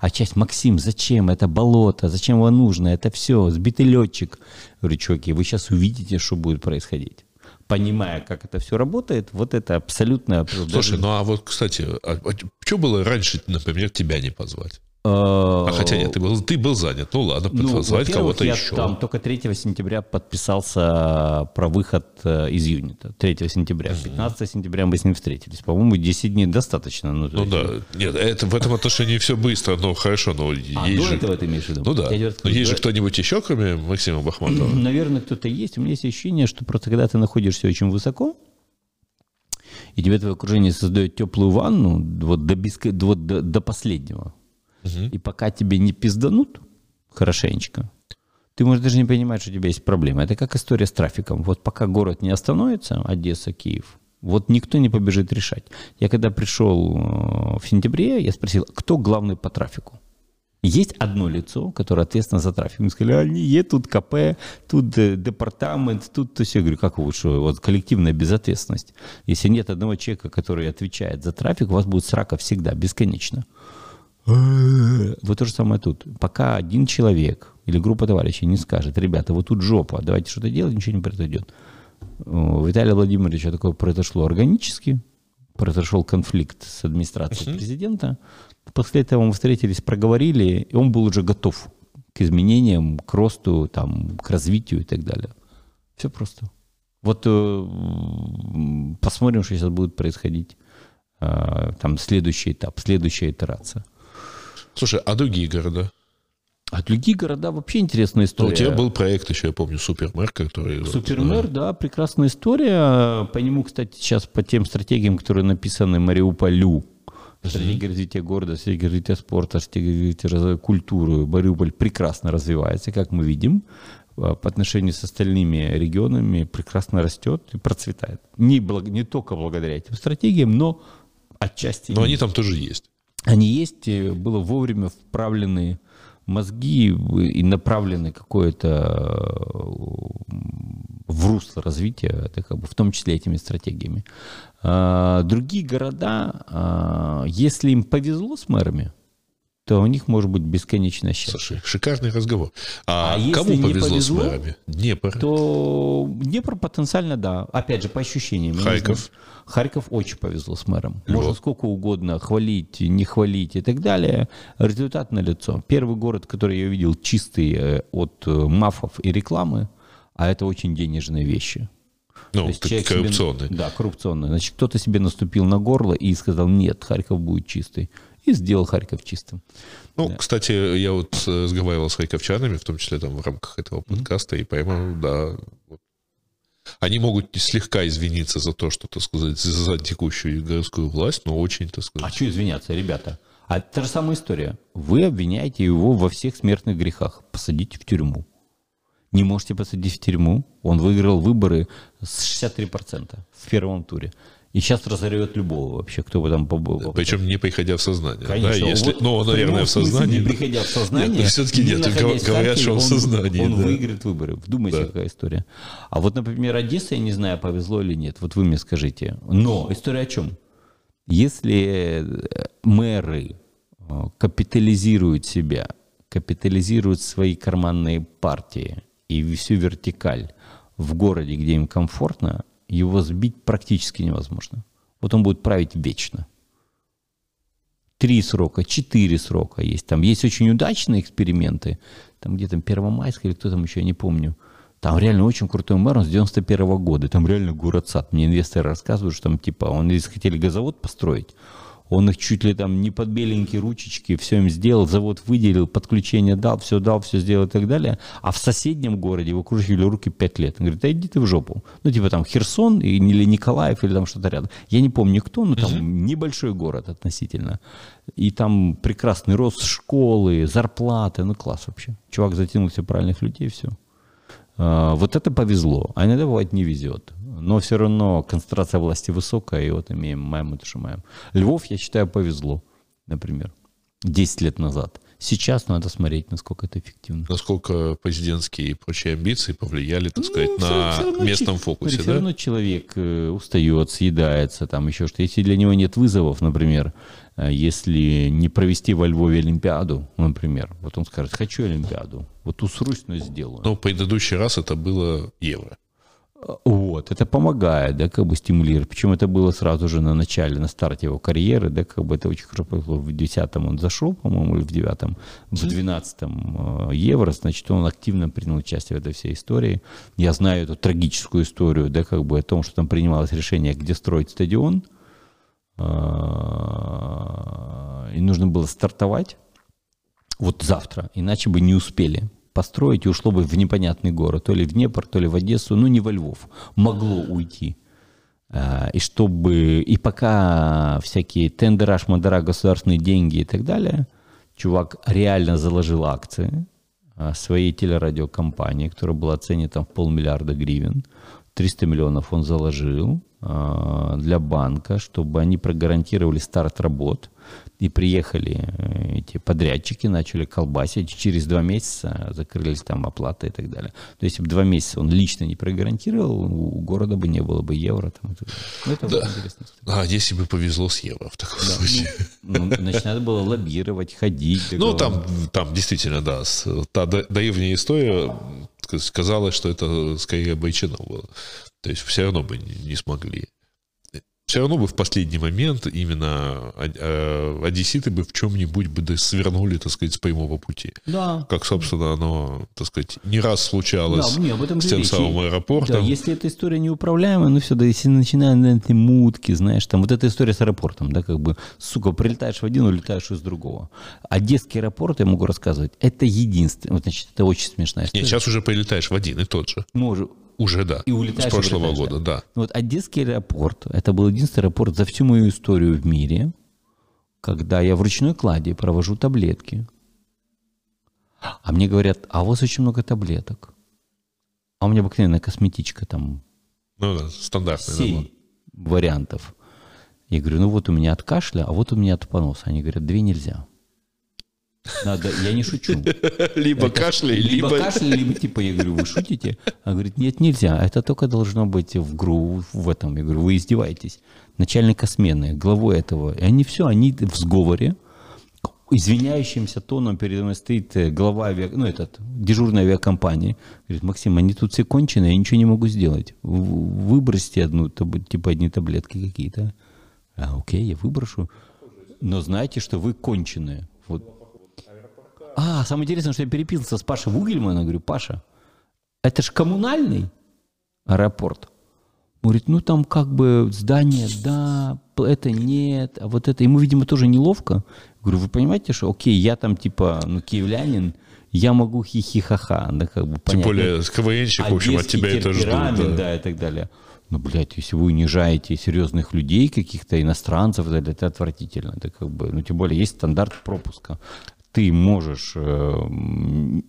Speaker 2: а часть, Максим, зачем это болото, зачем его нужно, это все, сбитый летчик. Говорю, чуваки, вы сейчас увидите, что будет происходить. Понимая, как это все работает, вот это абсолютно...
Speaker 1: Слушай, ну а вот, кстати, а, что было раньше, например, тебя не позвать? А хотя нет, ты был, ты был занят. Ну ладно,
Speaker 2: Ну,
Speaker 1: позвать
Speaker 2: во-первых,
Speaker 1: кого-то
Speaker 2: я
Speaker 1: еще.
Speaker 2: там только 3 сентября подписался про выход э, из юнита. 3 сентября. 15 сентября мы с ним встретились. По-моему, 10 дней достаточно. Ну,
Speaker 1: Ну
Speaker 2: есть-
Speaker 1: да, нет, это в этом отношении все быстро, но хорошо, но
Speaker 2: А,
Speaker 1: есть же...
Speaker 2: этого ты имеешь в виду?
Speaker 1: Ну да, но есть же кто-нибудь еще, кроме Максима Бахматова?
Speaker 2: Наверное, кто-то есть. У меня есть ощущение, что просто когда ты находишься очень высоко, и тебе твое окружение создает теплую ванну вот до, беско- вот до, до последнего, и пока тебе не пизданут хорошенечко, ты можешь даже не понимать, что у тебя есть проблемы. Это как история с трафиком. Вот пока город не остановится, Одесса, Киев, вот никто не побежит решать. Я когда пришел э, в сентябре, я спросил, кто главный по трафику? Есть одно лицо, которое ответственно за трафик. Мы сказали, а не, тут КП, тут э, департамент, тут то все. Я говорю, как что, вот коллективная безответственность. Если нет одного человека, который отвечает за трафик, у вас будет срака всегда, бесконечно. Вот то же самое тут. Пока один человек или группа товарищей не скажет, ребята, вот тут жопа, давайте что-то делать, ничего не произойдет. У Виталия Владимировича такое произошло органически, произошел конфликт с администрацией президента. После этого мы встретились, проговорили, и он был уже готов к изменениям, к росту, там, к развитию и так далее. Все просто. Вот э, посмотрим, что сейчас будет происходить. Э, Там следующий этап, следующая итерация.
Speaker 1: Слушай, а другие города?
Speaker 2: А другие города вообще интересная
Speaker 1: Ну,
Speaker 2: история.
Speaker 1: у тебя был проект еще, я помню, Супермэр, который...
Speaker 2: Супермэр, да, прекрасная история. По нему, кстати, сейчас по тем стратегиям, которые написаны Мариуполю, стратегия развития города, стратегия развития спорта, стратегия развития раз- культуры, Мариуполь прекрасно развивается, как мы видим, а, по отношению с остальными регионами прекрасно растет и процветает. Не, благ- не только благодаря этим стратегиям, но отчасти.
Speaker 1: Но они там тоже есть.
Speaker 2: Они есть, э, было вовремя вправлены мозги и направлены какое-то э, в русло развития, это как бы в том числе этими стратегиями. А, Другие города, а, если им повезло с мэрами, то у них может быть бесконечное счастье.
Speaker 1: Слушай, шикарный разговор. А,
Speaker 2: А
Speaker 1: кому
Speaker 2: не
Speaker 1: повезло, с
Speaker 2: повезло,
Speaker 1: мэрами? Днепр.
Speaker 2: то Днепр потенциально, да. Опять же, по ощущениям.
Speaker 1: Харьков.
Speaker 2: Харьков очень повезло с мэром.
Speaker 1: Львов.
Speaker 2: Можно сколько угодно хвалить, не хвалить и так далее. Результат налицо. Первый город, который я увидел чистый э, от э, мафов и рекламы, а это очень денежные вещи.
Speaker 1: Ну,
Speaker 2: То есть
Speaker 1: так
Speaker 2: человек себе- да, коррупционный. Значит, кто-то себе наступил на горло и сказал, нет, Харьков будет чистый. И сделал Харьков чистым.
Speaker 1: Ну, кстати, я вот э, разговаривал с харьковчанами, в том числе там в рамках этого подкаста, и поймал, да, вот. они могут слегка извиниться за то, что, так сказать, за текущую городскую власть, но очень, так
Speaker 2: А
Speaker 1: сказать,
Speaker 2: что извиняться, ребята? А та же самая история. Вы обвиняете его во всех смертных грехах. Посадите в тюрьму. Не можете посадить в тюрьму. Он выиграл выборы с 63% в первом туре. И сейчас разорвет любого вообще, кто бы там побыл.
Speaker 1: причем не приходя в сознание.
Speaker 2: Конечно.
Speaker 1: Да, если,
Speaker 2: Вот
Speaker 1: ну,
Speaker 2: в
Speaker 1: наверное, в сознании.
Speaker 2: Не приходя в сознание.
Speaker 1: Нет, всё-таки
Speaker 2: не
Speaker 1: нет, говорят,
Speaker 2: Харькове,
Speaker 1: что он в сознании,
Speaker 2: Он
Speaker 1: да.
Speaker 2: выиграет выборы. Вдумайся,
Speaker 1: Да.
Speaker 2: какая история. А вот, например, Одесса, я не знаю, повезло или нет. Вот вы мне скажите. Но история о чем? Если э, мэры э, капитализируют себя, капитализируют свои карманные партии и всю вертикаль в городе, где им комфортно, его сбить практически невозможно. Вот он будет править вечно. Три срока, четыре срока есть. Там есть очень удачные эксперименты. Там где-то Первомайск или кто там еще, я не помню. Там реально очень крутой мэр, он с 91 года. Там реально город-сад. Мне инвесторы рассказывают, что там типа, он здесь хотели газовод построить. Он их чуть ли там не под беленькие ручечки, все им сделал, завод выделил, подключение дал, все дал, все сделал и так далее. А в соседнем городе его кружили руки пять лет. Он говорит, да иди ты в жопу. Ну, типа там Херсон или Николаев, или там что-то рядом. Я не помню кто, но там небольшой город относительно. И там прекрасный рост школы, зарплаты, ну класс вообще. Чувак затянул все правильных людей, все. А, Вот это повезло, а иногда бывает не везет. Но все равно концентрация власти высокая, и вот имеем, маем что маем. Львов, я считаю, повезло, например, 10 лет назад. Сейчас надо смотреть, насколько это эффективно.
Speaker 1: Насколько президентские и прочие амбиции повлияли, так сказать,
Speaker 2: Ну,
Speaker 1: на
Speaker 2: всё равно
Speaker 1: местном фокусе,
Speaker 2: Все
Speaker 1: да?
Speaker 2: равно человек э, устает, съедается, там еще что. Если для него нет вызовов, например, э, если не провести во Львове Олимпиаду, например, вот он скажет, хочу Олимпиаду, вот усрусь, но сделаю.
Speaker 1: Но в предыдущий раз это было евро.
Speaker 2: Вот, это помогает, да, как бы стимулирует. Причем это было сразу же на начале, на старте его карьеры, да, как бы это очень хорошо произошло. В 10-м он зашел, по-моему, или в 9-м, в 12-м э, евро, значит, он активно принял участие в этой всей истории. Я знаю эту трагическую историю, да, как бы о том, что там принималось решение, где строить стадион, э, и нужно было стартовать вот завтра, иначе бы не успели построить и ушло бы в непонятный город, то ли в Днепр, то ли в Одессу, ну не во Львов, могло уйти. А, и чтобы, и пока всякие тендера, шмандера, государственные деньги и так далее, чувак реально заложил акции а, своей телерадиокомпании, которая была оценена там в полмиллиарда гривен, 300 миллионов он заложил а, для банка, чтобы они прогарантировали старт работ – и приехали э, эти подрядчики, начали колбасить, через два месяца закрылись там оплаты и так далее. То есть, если бы два месяца он лично не прогарантировал, у города бы не было бы евро. Там, и так далее. Ну, это
Speaker 1: да. интересно. А если бы повезло с евро в таком да, случае?
Speaker 2: Ну, ну, значит, надо было лоббировать, ходить.
Speaker 1: Ну, там, там действительно, да, та древняя история казалось, что это скорее обречено было. То есть все равно бы не смогли все равно бы в последний момент именно одесситы бы в чем-нибудь бы свернули, так сказать, с прямого пути.
Speaker 2: Да.
Speaker 1: Как, собственно, оно, так сказать, не раз случалось да, не, об этом с тем речь. самым аэропортом.
Speaker 2: Да, если эта история неуправляемая, ну все, да, если начинают на этой мутки, знаешь, там вот эта история с аэропортом, да, как бы, сука, прилетаешь в один, улетаешь из другого. Одесский аэропорт, я могу рассказывать, это единственное, вот, значит, это очень смешная история.
Speaker 1: Нет, сейчас уже прилетаешь в один и тот же.
Speaker 2: Может,
Speaker 1: уже, да.
Speaker 2: И улетаешь.
Speaker 1: С прошлого улетаешь, года, да. да.
Speaker 2: Вот Одесский аэропорт, это был единственный аэропорт за всю мою историю в мире, когда я в ручной кладе провожу таблетки. А мне говорят, а у вас очень много таблеток. А у меня обыкновенная косметичка там.
Speaker 1: Ну да, стандартный.
Speaker 2: 7 набор. вариантов. Я говорю, ну вот у меня от кашля, а вот у меня от поноса. Они говорят, две нельзя. Надо, я не шучу.
Speaker 1: Либо это, кашляй,
Speaker 2: либо... Либо кашляй, либо типа, я говорю, вы шутите? А говорит, нет, нельзя. Это только должно быть в ГРУ, в этом. Я говорю, вы издеваетесь. Начальника смены, главой этого. И они все, они в сговоре, извиняющимся тоном передо мной стоит э, глава авиа, ну, этот, дежурной авиакомпании. Говорит, Максим, они тут все конченые, я ничего не могу сделать. Выбросьте одну, типа одни таблетки какие-то. А, окей, я выброшу. Но знаете, что вы конченые. Вот а, самое интересное, что я переписывался с Пашей Вугельманом, говорю, Паша, это же коммунальный аэропорт. Он говорит, ну там как бы здание, да, это нет, а вот это. Ему, видимо, тоже неловко. Говорю, вы понимаете, что, окей, я там типа, ну, киевлянин, я могу хихихаха, да, как бы
Speaker 1: понять. Тем более, с КВНщик, в общем, от тебя это ждут. Да.
Speaker 2: да, и так далее. Ну, блядь, если вы унижаете серьезных людей, каких-то иностранцев, это, это отвратительно. Это как бы, ну, тем более, есть стандарт пропуска ты можешь э,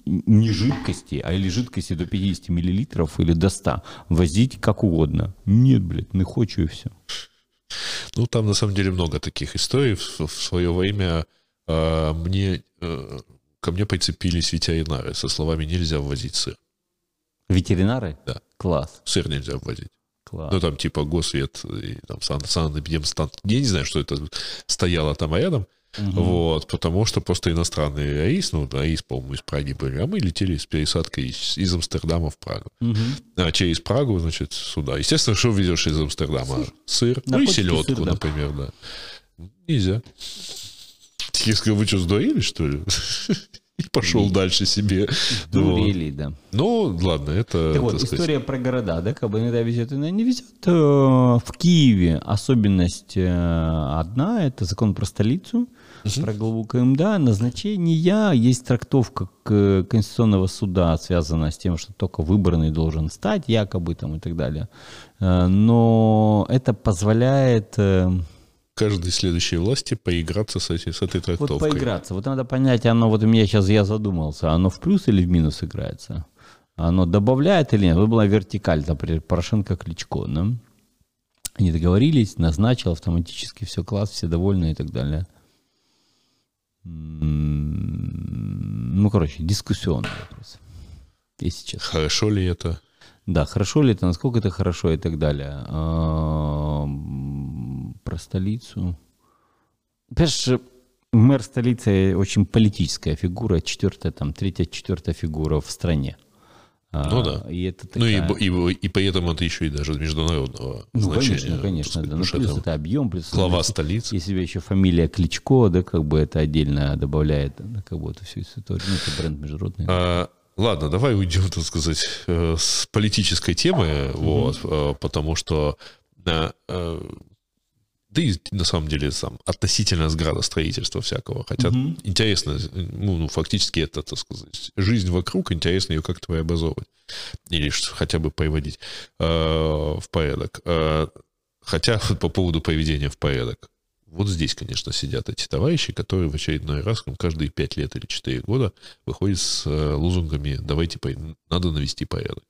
Speaker 2: не жидкости, а или жидкости до 50 миллилитров или до 100 возить как угодно. Нет, блядь, не хочу и все.
Speaker 1: Ну, там на самом деле много таких историй. В, в свое время э, мне, э, ко мне прицепились ветеринары со словами «нельзя ввозить сыр».
Speaker 2: Ветеринары?
Speaker 1: Да.
Speaker 2: Класс.
Speaker 1: Сыр нельзя ввозить.
Speaker 2: Класс.
Speaker 1: Ну, там типа Госвет, и, там сан, санэпидемстан. Я не знаю, что это стояло там рядом. Угу. Вот, потому что просто иностранный рейс, ну, рейс, по-моему, из Праги были, а мы летели с пересадкой из, из Амстердама в Прагу.
Speaker 2: Угу.
Speaker 1: А через Прагу, значит, сюда. Естественно, что везешь из Амстердама? Сыр, сыр. ну и селедку, сыр, да. например, да. Нельзя. Я сказал, вы что, сдурели, что ли? И пошел и... дальше себе.
Speaker 2: Дурели, вот. да.
Speaker 1: Ну, ладно, это...
Speaker 2: Так вот, сказать... история про города, да, как бы иногда везет, иногда не везет. Э, в Киеве особенность э, одна, это закон про столицу угу. про главу КМДА, назначение, есть трактовка Конституционного суда, связанная с тем, что только выбранный должен стать, якобы там и так далее. Э, но это позволяет э,
Speaker 1: каждой следующей власти поиграться с, эти, с этой трактовкой.
Speaker 2: Вот поиграться. Вот надо понять, оно вот у меня сейчас я задумался, оно в плюс или в минус играется? Оно добавляет или нет? Вот была вертикаль, например, Порошенко-Кличко, да? Они договорились, назначил автоматически, все класс, все довольны и так далее ну, короче, дискуссионный вопрос. Если честно.
Speaker 1: Хорошо ли это?
Speaker 2: Да, хорошо ли это, насколько это хорошо и так далее. А, про столицу. Понимаешь, мэр столицы очень политическая фигура, четвертая, там, третья, четвертая фигура в стране.
Speaker 1: А, ну да. И это такая... Ну и, и, и поэтому это еще и даже международного
Speaker 2: ну,
Speaker 1: значения.
Speaker 2: конечно, конечно. Да. Ну, плюс это, объем. Плюс
Speaker 1: глава если, столицы.
Speaker 2: Если еще фамилия Кличко, да, как бы это отдельно добавляет да, как бы эту всю историю. Ну, это бренд международный.
Speaker 1: А, ладно, давай уйдем, так сказать, э, с политической темы, вот, э, потому что э, да и на самом деле сам относительно с градостроительства всякого. Хотя угу. интересно, ну, ну, фактически это, так сказать, жизнь вокруг, интересно ее как-то преобразовывать. Или хотя бы приводить э, в порядок. Э, хотя по поводу приведения в порядок. Вот здесь, конечно, сидят эти товарищи, которые в очередной раз, ну, каждые 5 лет или 4 года выходят с э, лозунгами «давайте, надо навести порядок».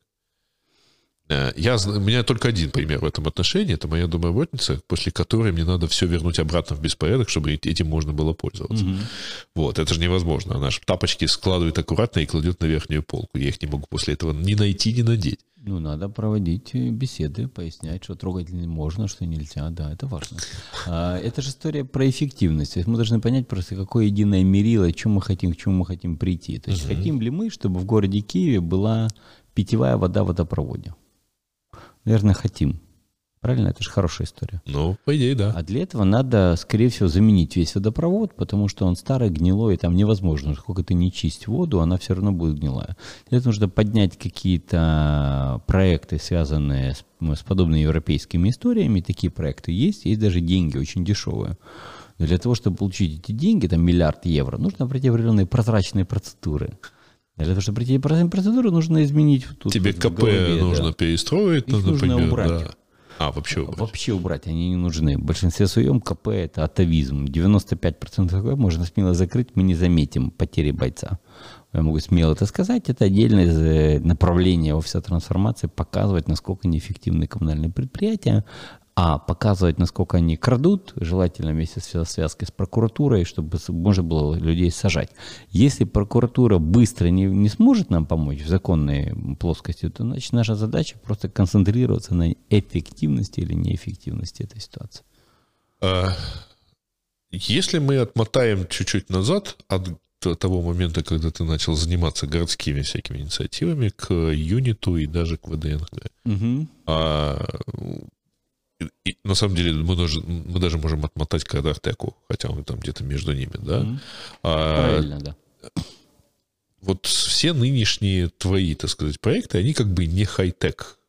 Speaker 1: Э, я, у меня только один пример в этом отношении. Это моя домработница, после которой мне надо все вернуть обратно в беспорядок, чтобы этим можно было пользоваться. Угу. Вот, это же невозможно. Она же тапочки складывает аккуратно и кладет на верхнюю полку. Я их не могу после этого ни найти, ни надеть.
Speaker 2: Ну, надо проводить э, беседы, пояснять, что трогать можно, что нельзя. Да, это важно. А, это же история про эффективность. То есть мы должны понять просто, какое единое мерило, чем мы хотим, к чему мы хотим прийти. То есть угу. хотим ли мы, чтобы в городе Киеве была питьевая вода в водопроводе? Наверное, хотим. Правильно? Это же хорошая история.
Speaker 1: Ну, по идее, да.
Speaker 2: А для этого надо, скорее всего, заменить весь водопровод, потому что он старый, гнилой, и там невозможно. Сколько ты не чисть воду, она все равно будет гнилая. Для этого нужно поднять какие-то проекты, связанные с, с подобными европейскими историями. Такие проекты есть. Есть даже деньги очень дешевые. Но для того, чтобы получить эти деньги, там миллиард евро, нужно определенные прозрачные процедуры. Для того, чтобы пройти процедуру, нужно изменить
Speaker 1: тут. Тебе КП голове, нужно да. перестроить,
Speaker 2: Их нужно например, убрать. Да.
Speaker 1: А, вообще убрать.
Speaker 2: Вообще убрать, они не нужны. В большинстве своем КП – это атовизм. 95% КП можно смело закрыть, мы не заметим потери бойца. Я могу смело это сказать. Это отдельное э, направление офиса трансформации, показывать, насколько неэффективны коммунальные предприятия, а показывать, насколько они крадут, желательно вместе с связкой с прокуратурой, чтобы можно было людей сажать. Если прокуратура быстро не, не сможет нам помочь в законной плоскости, то значит наша задача просто концентрироваться на эффективности или неэффективности этой ситуации. А,
Speaker 1: если мы отмотаем чуть-чуть назад от того момента, когда ты начал заниматься городскими всякими инициативами, к юниту и даже к ВДНГ. Угу. А, и, на самом деле мы даже, мы даже можем отмотать к Артеку, хотя он там где-то между ними, да? Mm-hmm. А, Правильно, да. Вот все нынешние твои, так сказать, проекты, они как бы не хай-тек.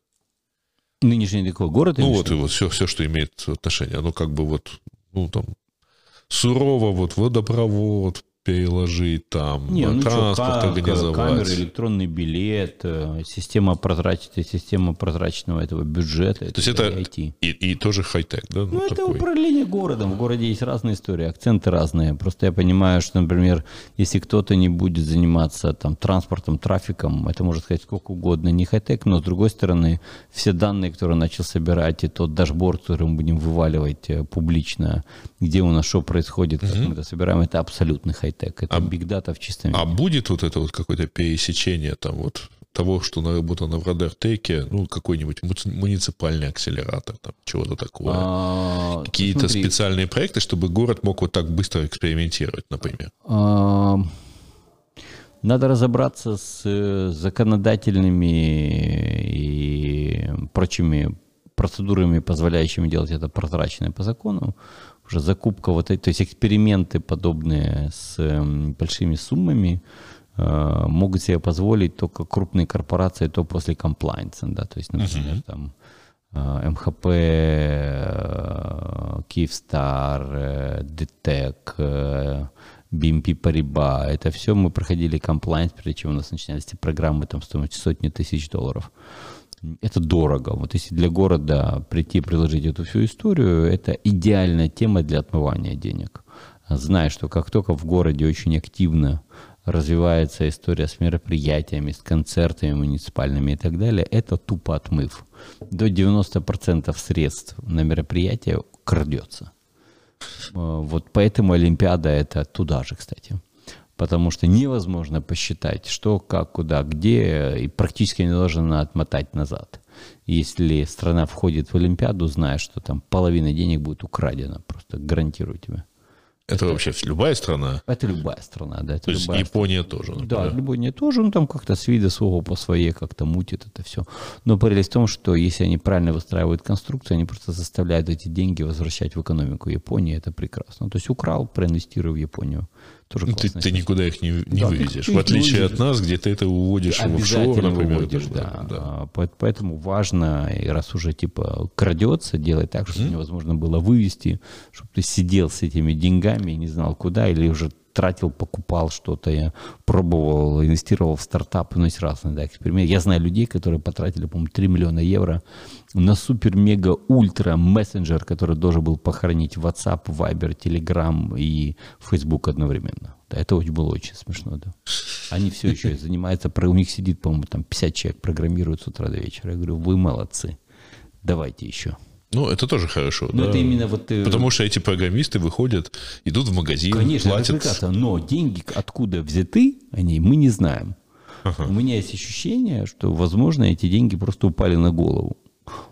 Speaker 2: Нынешний такой город?
Speaker 1: Ну вот, и вот все, все, что имеет отношение. Оно как бы вот, ну там, сурово, вот водопровод, переложить, там, Не, ну транспорт что, организовать.
Speaker 2: Камеры, электронный билет, э, система прозрачности, система прозрачного этого бюджета.
Speaker 1: То есть это IT. И, и тоже хай-тек, да?
Speaker 2: Ну, ну это такой. управление городом. В городе есть разные истории, акценты разные. Просто я понимаю, что, например, если кто-то не будет заниматься там транспортом, трафиком, это может сказать сколько угодно, не хай-тек, но с другой стороны, все данные, которые он начал собирать, и тот дашборд, который мы будем вываливать э, публично, где у нас что происходит, как угу. мы это собираем, это абсолютный хай хай-тек, это а data в чистом
Speaker 1: а виде. А будет вот это вот какое-то пересечение там вот того, что наработано в Radar Tech е, ну, какой-нибудь муниципальный акселератор, там, чего-то такого. А, Какие-то смотри. специальные проекты, чтобы город мог вот так быстро экспериментировать, например. А,
Speaker 2: надо разобраться с э, законодательными и прочими процедурами, позволяющими делать это прозрачно по закону уже закупка вот этой, то есть эксперименты подобные с эм, большими суммами э, могут себе позволить только крупные корпорации, то после комплайнса, да, то есть, например, uh-huh. там э, МХП, э, Киевстар, ДТЭК, BNP Paribas, это все мы проходили комплайнс, прежде чем у нас начинались эти программы там стоимостью сотни тысяч долларов это дорого. Вот если для города прийти и приложить эту всю историю, это идеальная тема для отмывания денег. Зная, что как только в городе очень активно развивается история с мероприятиями, с концертами муниципальными и так далее, это тупо отмыв. До 90% средств на мероприятие крадется. Вот поэтому Олимпиада это туда же, кстати потому что невозможно посчитать, что, как, куда, где, и практически не должно отмотать назад. Если страна входит в Олимпиаду, зная, что там половина денег будет украдена, просто гарантирую тебе.
Speaker 1: Это, это вообще любая страна?
Speaker 2: Это любая страна, да. Это
Speaker 1: То есть Япония страна. тоже?
Speaker 2: Например. Да, Япония тоже, ну там как-то с вида своего по своей как-то мутит это все. Но прелесть в том, что если они правильно выстраивают конструкцию, они просто заставляют эти деньги возвращать в экономику Японии, это прекрасно. То есть украл, проинвестируй в Японию. Тоже
Speaker 1: ну, ты, ты никуда их не, не да, вывезешь. В отличие от нас, где ты это уводишь в офшор, например. Выводишь,
Speaker 2: да. Да. да. Поэтому важно, и раз уже типа крадется, делать так, чтобы mm-hmm. невозможно было вывести, чтобы ты сидел с этими деньгами и не знал куда, или уже тратил, покупал что-то, я пробовал, инвестировал в стартап, ну, есть разные да, эксперименты. Я знаю людей, которые потратили, по-моему, 3 миллиона евро на супер-мега-ультра мессенджер, который должен был похоронить WhatsApp, Viber, Telegram и Facebook одновременно. Да, это было очень смешно, да. Они все еще занимаются, у них сидит, по-моему, там 50 человек программируют с утра до вечера. Я говорю, вы молодцы, давайте еще.
Speaker 1: Ну, это тоже хорошо.
Speaker 2: Но да? это именно вот...
Speaker 1: Э, Потому что эти программисты выходят, идут в магазин, Конечно, платят. это
Speaker 2: прекрасно, но деньги откуда взяты, они, мы не знаем. Ага. У меня есть ощущение, что, возможно, эти деньги просто упали на голову.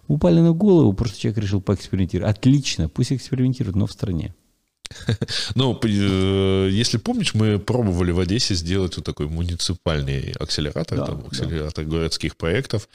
Speaker 2: Упали на голову, просто человек решил поэкспериментировать. Отлично, пусть экспериментирует, но в стране.
Speaker 1: Ну, э, если помнишь, мы пробовали в Одессе сделать вот такой муниципальный акселератор, да, там, акселератор да. городских проектов.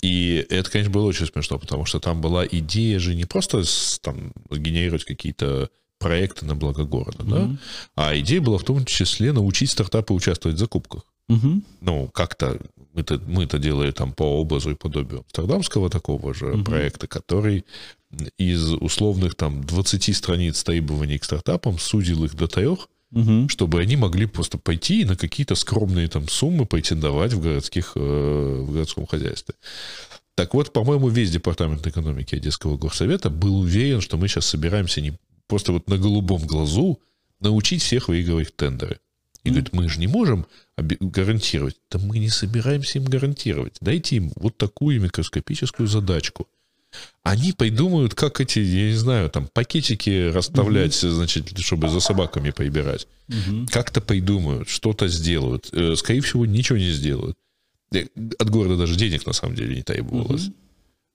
Speaker 1: И это, конечно, было очень смешно, потому что там была идея же не просто там, генерировать какие-то проекты на благо города, mm-hmm. да, а идея была в том числе научить стартапы участвовать в закупках. Mm-hmm. Ну, как-то мы-то, мы-то делали там по образу и подобию амстердамского такого же mm-hmm. проекта, который из условных там 20 страниц требований к стартапам сузил их до трех, угу. чтобы они могли просто пойти и на какие-то скромные там суммы претендовать в, городских, э, в городском хозяйстве. Так вот, по-моему, весь департамент экономики Одесского горсовета был уверен, что мы сейчас собираемся не просто вот на голубом глазу научить всех выигрывать тендеры. И mm. говорит, мы же не можем гарантировать. Да мы не собираемся им гарантировать. Дайте им вот такую микроскопическую задачку – они придумают, как эти, я не знаю, там пакетики расставлять, угу. значит, чтобы за собаками поибирать. Угу. Как-то придумают, что-то сделают. Э, скорее всего, ничего не сделают. Э, от города даже денег, на самом деле, не требовалось. Угу.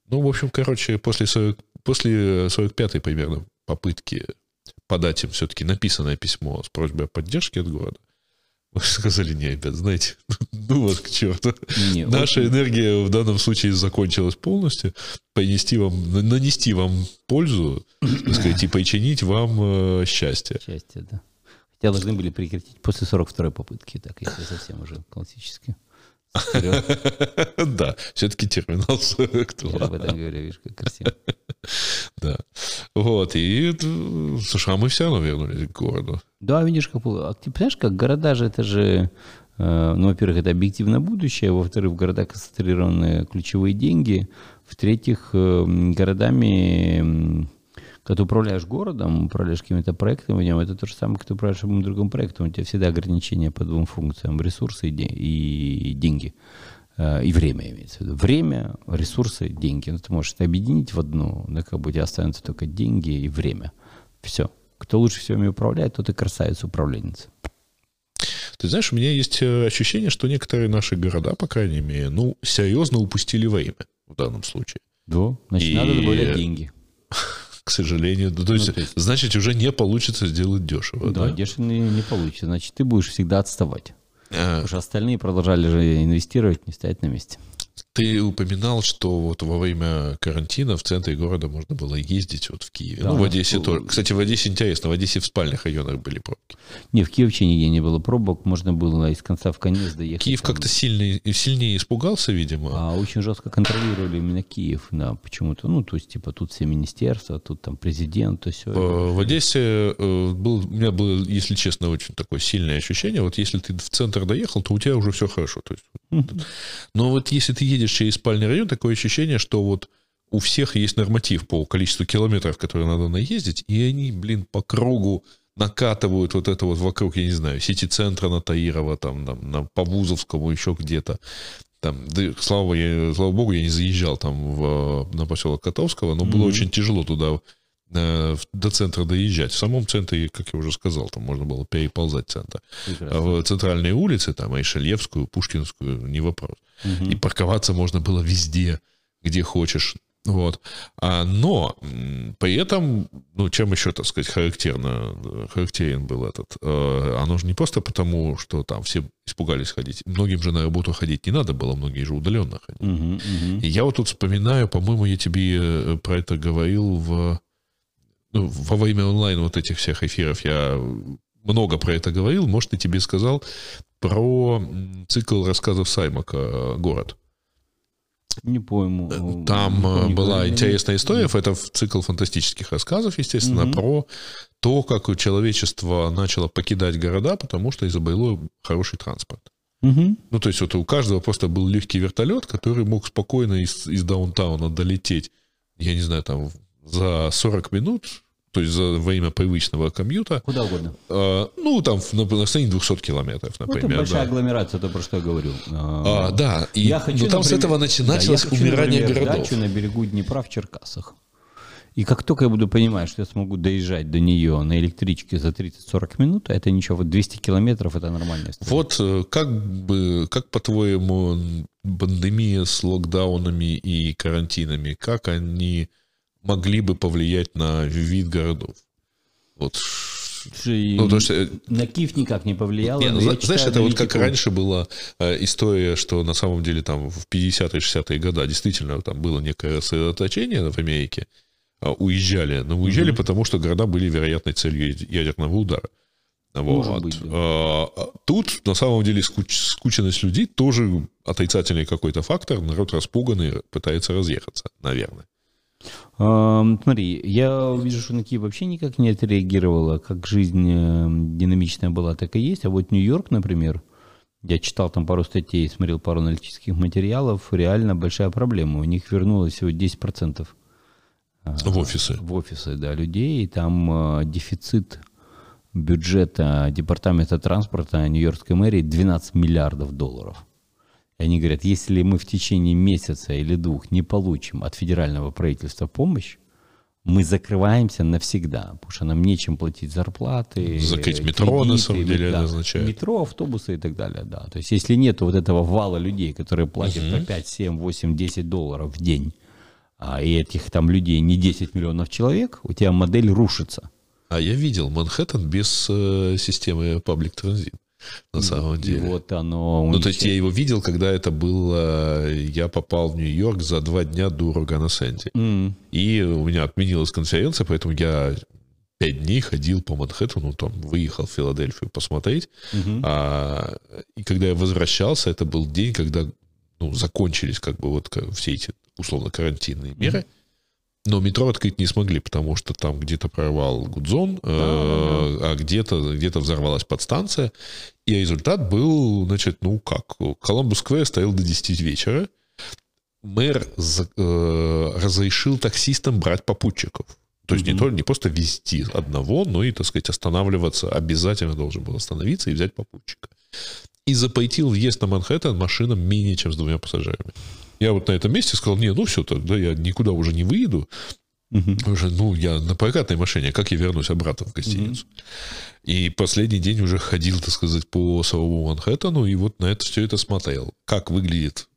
Speaker 1: Ну, в общем, короче, после, 40, после 45-й примерно попытки подать им все-таки написанное письмо с просьбой о поддержке от города, сказали, не, ребят, знаете, ну вас к черту. Не, Наша очень... энергия в данном случае закончилась полностью. Понести вам, нанести вам пользу, так сказать, и починить вам э, счастье.
Speaker 2: Счастье, да. Хотя должны были прекратить после 42-й попытки, так, если совсем уже классически.
Speaker 1: Да, все-таки терминал 42.
Speaker 2: Я об этом говорю, видишь, как красиво.
Speaker 1: Да. Вот, и, слушай, а мы все равно вернулись к городу.
Speaker 2: Да, видишь, как... А ты понимаешь, как города же, это же... Э, ну, во-первых, это объективно будущее, во-вторых, в городах концентрированы ключевые деньги, в-третьих, э, городами когда ты управляешь городом, управляешь какими-то проектами в нем, это то же самое, как ты управляешь любым другим проектом. У тебя всегда ограничения по двум функциям. Ресурсы и, деньги. Э, и время имеется в виду. Время, ресурсы, деньги. Ну, ты можешь это объединить в одну, да, как бы у тебя останутся только деньги и время. Все. Кто лучше всего ими управляет, тот и красавица-управленец.
Speaker 1: Ты знаешь, у меня есть э, ощущение, что некоторые наши города, по крайней мере, ну, серьезно упустили время в данном случае.
Speaker 2: Да, значит, и... надо добавлять деньги.
Speaker 1: к сожалению. То, есть, ну, то есть, значит, уже не получится сделать дешево.
Speaker 2: Да, да? дешево не, не получится. Значит, ты будешь всегда отставать. Потому что остальные продолжали же инвестировать, не стоять на месте.
Speaker 1: Ты упоминал, что вот во время карантина в центре города можно было ездить вот в Киеве. Да, ну, в Одессе тоже. Кстати, в Одессе интересно, в Одессе в спальных районах были пробки.
Speaker 2: Не, в Киеве вообще нигде не было пробок, можно было из конца в конец доехать.
Speaker 1: Киев там. как-то сильно, сильнее испугался, видимо.
Speaker 2: А очень жестко контролировали именно Киев, да, почему-то. Ну, то есть, типа, тут все министерства, тут там президент, то все.
Speaker 1: В Одессе э, был, у меня было, если честно, очень такое сильное ощущение, вот если ты в центр доехал, то у тебя уже все хорошо. То есть, но вот если ты едешь через спальный район, такое ощущение, что вот у всех есть норматив по количеству километров, которые надо наездить, и они, блин, по кругу накатывают вот это вот вокруг, я не знаю, сити-центра на Таирова, там, на, на по Вузовскому, еще где-то. Там, да, слава, я, слава богу, я не заезжал там в, на поселок Котовского, но mm-hmm. было очень тяжело туда э, до центра доезжать. В самом центре, как я уже сказал, там можно было переползать центр. А в центральные улицы, там, Айшельевскую, Пушкинскую, не вопрос. Угу. И парковаться можно было везде, где хочешь. Вот. А, но при этом, ну, чем еще, так сказать, характерно, характерен был этот, э, оно же не просто потому, что там все испугались ходить. Многим же на работу ходить не надо было, многие же удаленно ходили. Uh-huh, uh-huh. И я вот тут вспоминаю, по-моему, я тебе э, про это говорил в, ну, во время онлайн вот этих всех эфиров. Я много про это говорил. Может, и тебе сказал про цикл рассказов Саймака «Город».
Speaker 2: Не пойму.
Speaker 1: Э, там не э, была не интересная история, это цикл фантастических рассказов, естественно, угу. про то, как человечество начало покидать города, потому что изобрело хороший транспорт. Угу. Ну, то есть вот у каждого просто был легкий вертолет, который мог спокойно из, из даунтауна долететь, я не знаю, там за 40 минут то есть за время привычного комьюта.
Speaker 2: Куда угодно.
Speaker 1: Э, ну, там на, на расстоянии 200 километров, например. Ну,
Speaker 2: это большая да. агломерация, то, про что я говорю.
Speaker 1: А, да, и я хочу, но там например, с этого начиналось да, умирание например, городов.
Speaker 2: дачу на берегу Днепра в Черкасах. И как только я буду понимать, что я смогу доезжать до нее на электричке за 30-40 минут, а это ничего, вот 200 километров это нормально.
Speaker 1: Вот э, как бы, как по-твоему, пандемия с локдаунами и карантинами, как они могли бы повлиять на вид городов. Вот.
Speaker 2: Ну, то, что... Э, на Киев никак не повлияло. Не, ну,
Speaker 1: знаешь, читаю, это вот как раньше была э, история, что на самом деле там в 50-е, 60-е годы действительно там было некое сосредоточение в Америке, э, уезжали, но уезжали, угу. потому что города были вероятной целью ядерного удара. Вот. Быть, да. А, а тут, на самом деле, скуч, скученность людей тоже отрицательный какой-то фактор. Народ распуганный, пытается разъехаться, наверное.
Speaker 2: Смотри, я вижу, что на Киев вообще никак не отреагировала, как жизнь э, динамичная была, так и есть. А вот Нью-Йорк, например, я читал там пару статей, смотрел пару аналитических материалов, реально большая проблема. У них вернулось всего 10%.
Speaker 1: В офисы.
Speaker 2: В офисы, да, людей. И там э, дефицит бюджета департамента транспорта Нью-Йоркской мэрии 12 миллиардов долларов. И они говорят, если мы в течение месяца или двух не получим от федерального правительства помощь, мы закрываемся навсегда, потому что нам нечем платить зарплаты.
Speaker 1: Закрыть метро, кредиты, на самом деле, да, это означает.
Speaker 2: Метро, автобусы и так далее, да. То есть, если нет вот этого вала людей, которые платят угу. по 5, 7, 8, 10 долларов в день, а, и этих там людей не 10 миллионов человек, у тебя модель рушится.
Speaker 1: А я видел Манхэттен без э, системы Public Transit на самом деле.
Speaker 2: И вот оно...
Speaker 1: Ну, то есть я его видел, когда это было... Я попал в Нью-Йорк за два дня до урагана Сэнди. Mm. И у меня отменилась конференция, поэтому я пять дней ходил по Манхэттену, там, выехал в Филадельфию посмотреть. Mm-hmm. А, и когда я возвращался, это был день, когда ну, закончились как бы вот все эти условно карантинные меры. Mm-hmm. Но метро открыть не смогли, потому что там где-то прорвал Гудзон, э, а где-то где взорвалась подстанция. И результат был, значит, ну как, Коламбус Сквер стоял до 10 вечера. Мэр э, разрешил таксистам брать попутчиков. То есть mm-hmm. не, то, не просто везти одного, но и, так сказать, останавливаться. Обязательно должен был остановиться и взять попутчика. И запретил въезд на Манхэттен машинам менее чем с двумя пассажирами. Я вот на этом месте сказал, не, ну все, тогда я никуда уже не выеду. Угу. Уже, ну, я на прокатной машине, как я вернусь обратно в гостиницу? Угу. И последний день уже ходил, так сказать, по самому Манхэттену, и вот на это все это смотрел. Как выглядит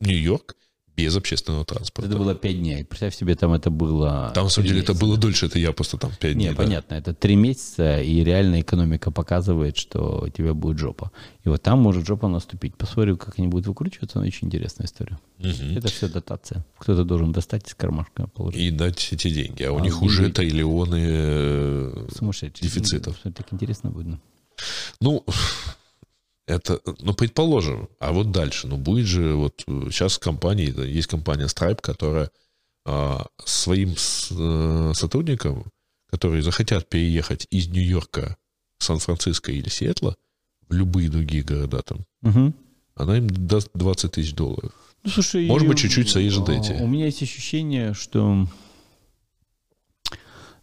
Speaker 1: Нью-Йорк, без общественного транспорта.
Speaker 2: Это было пять дней. Представь себе, там это было...
Speaker 1: Там, на самом деле, месяца. это было дольше, это я просто там пять дней.
Speaker 2: Не, да. понятно, это три месяца, и реальная экономика показывает, что у тебя будет жопа. И вот там может жопа наступить. Посмотрю, как они будут выкручиваться, но очень интересная история. Угу. Это все дотация. Кто-то должен достать из кармашка положить.
Speaker 1: И дать эти деньги. А, а у них деньги... уже триллионы э, Сумасшедшие. дефицитов.
Speaker 2: Что так интересно будет.
Speaker 1: Ну, это, ну, предположим, а вот дальше, ну, будет же, вот сейчас компания, есть компания Stripe, которая а, своим с, а, сотрудникам, которые захотят переехать из Нью-Йорка в Сан-Франциско или Сиэтла, в любые другие города там, угу. она им даст 20 тысяч долларов. Ну, слушай, Может быть, чуть-чуть заезжет эти.
Speaker 2: У меня есть ощущение, что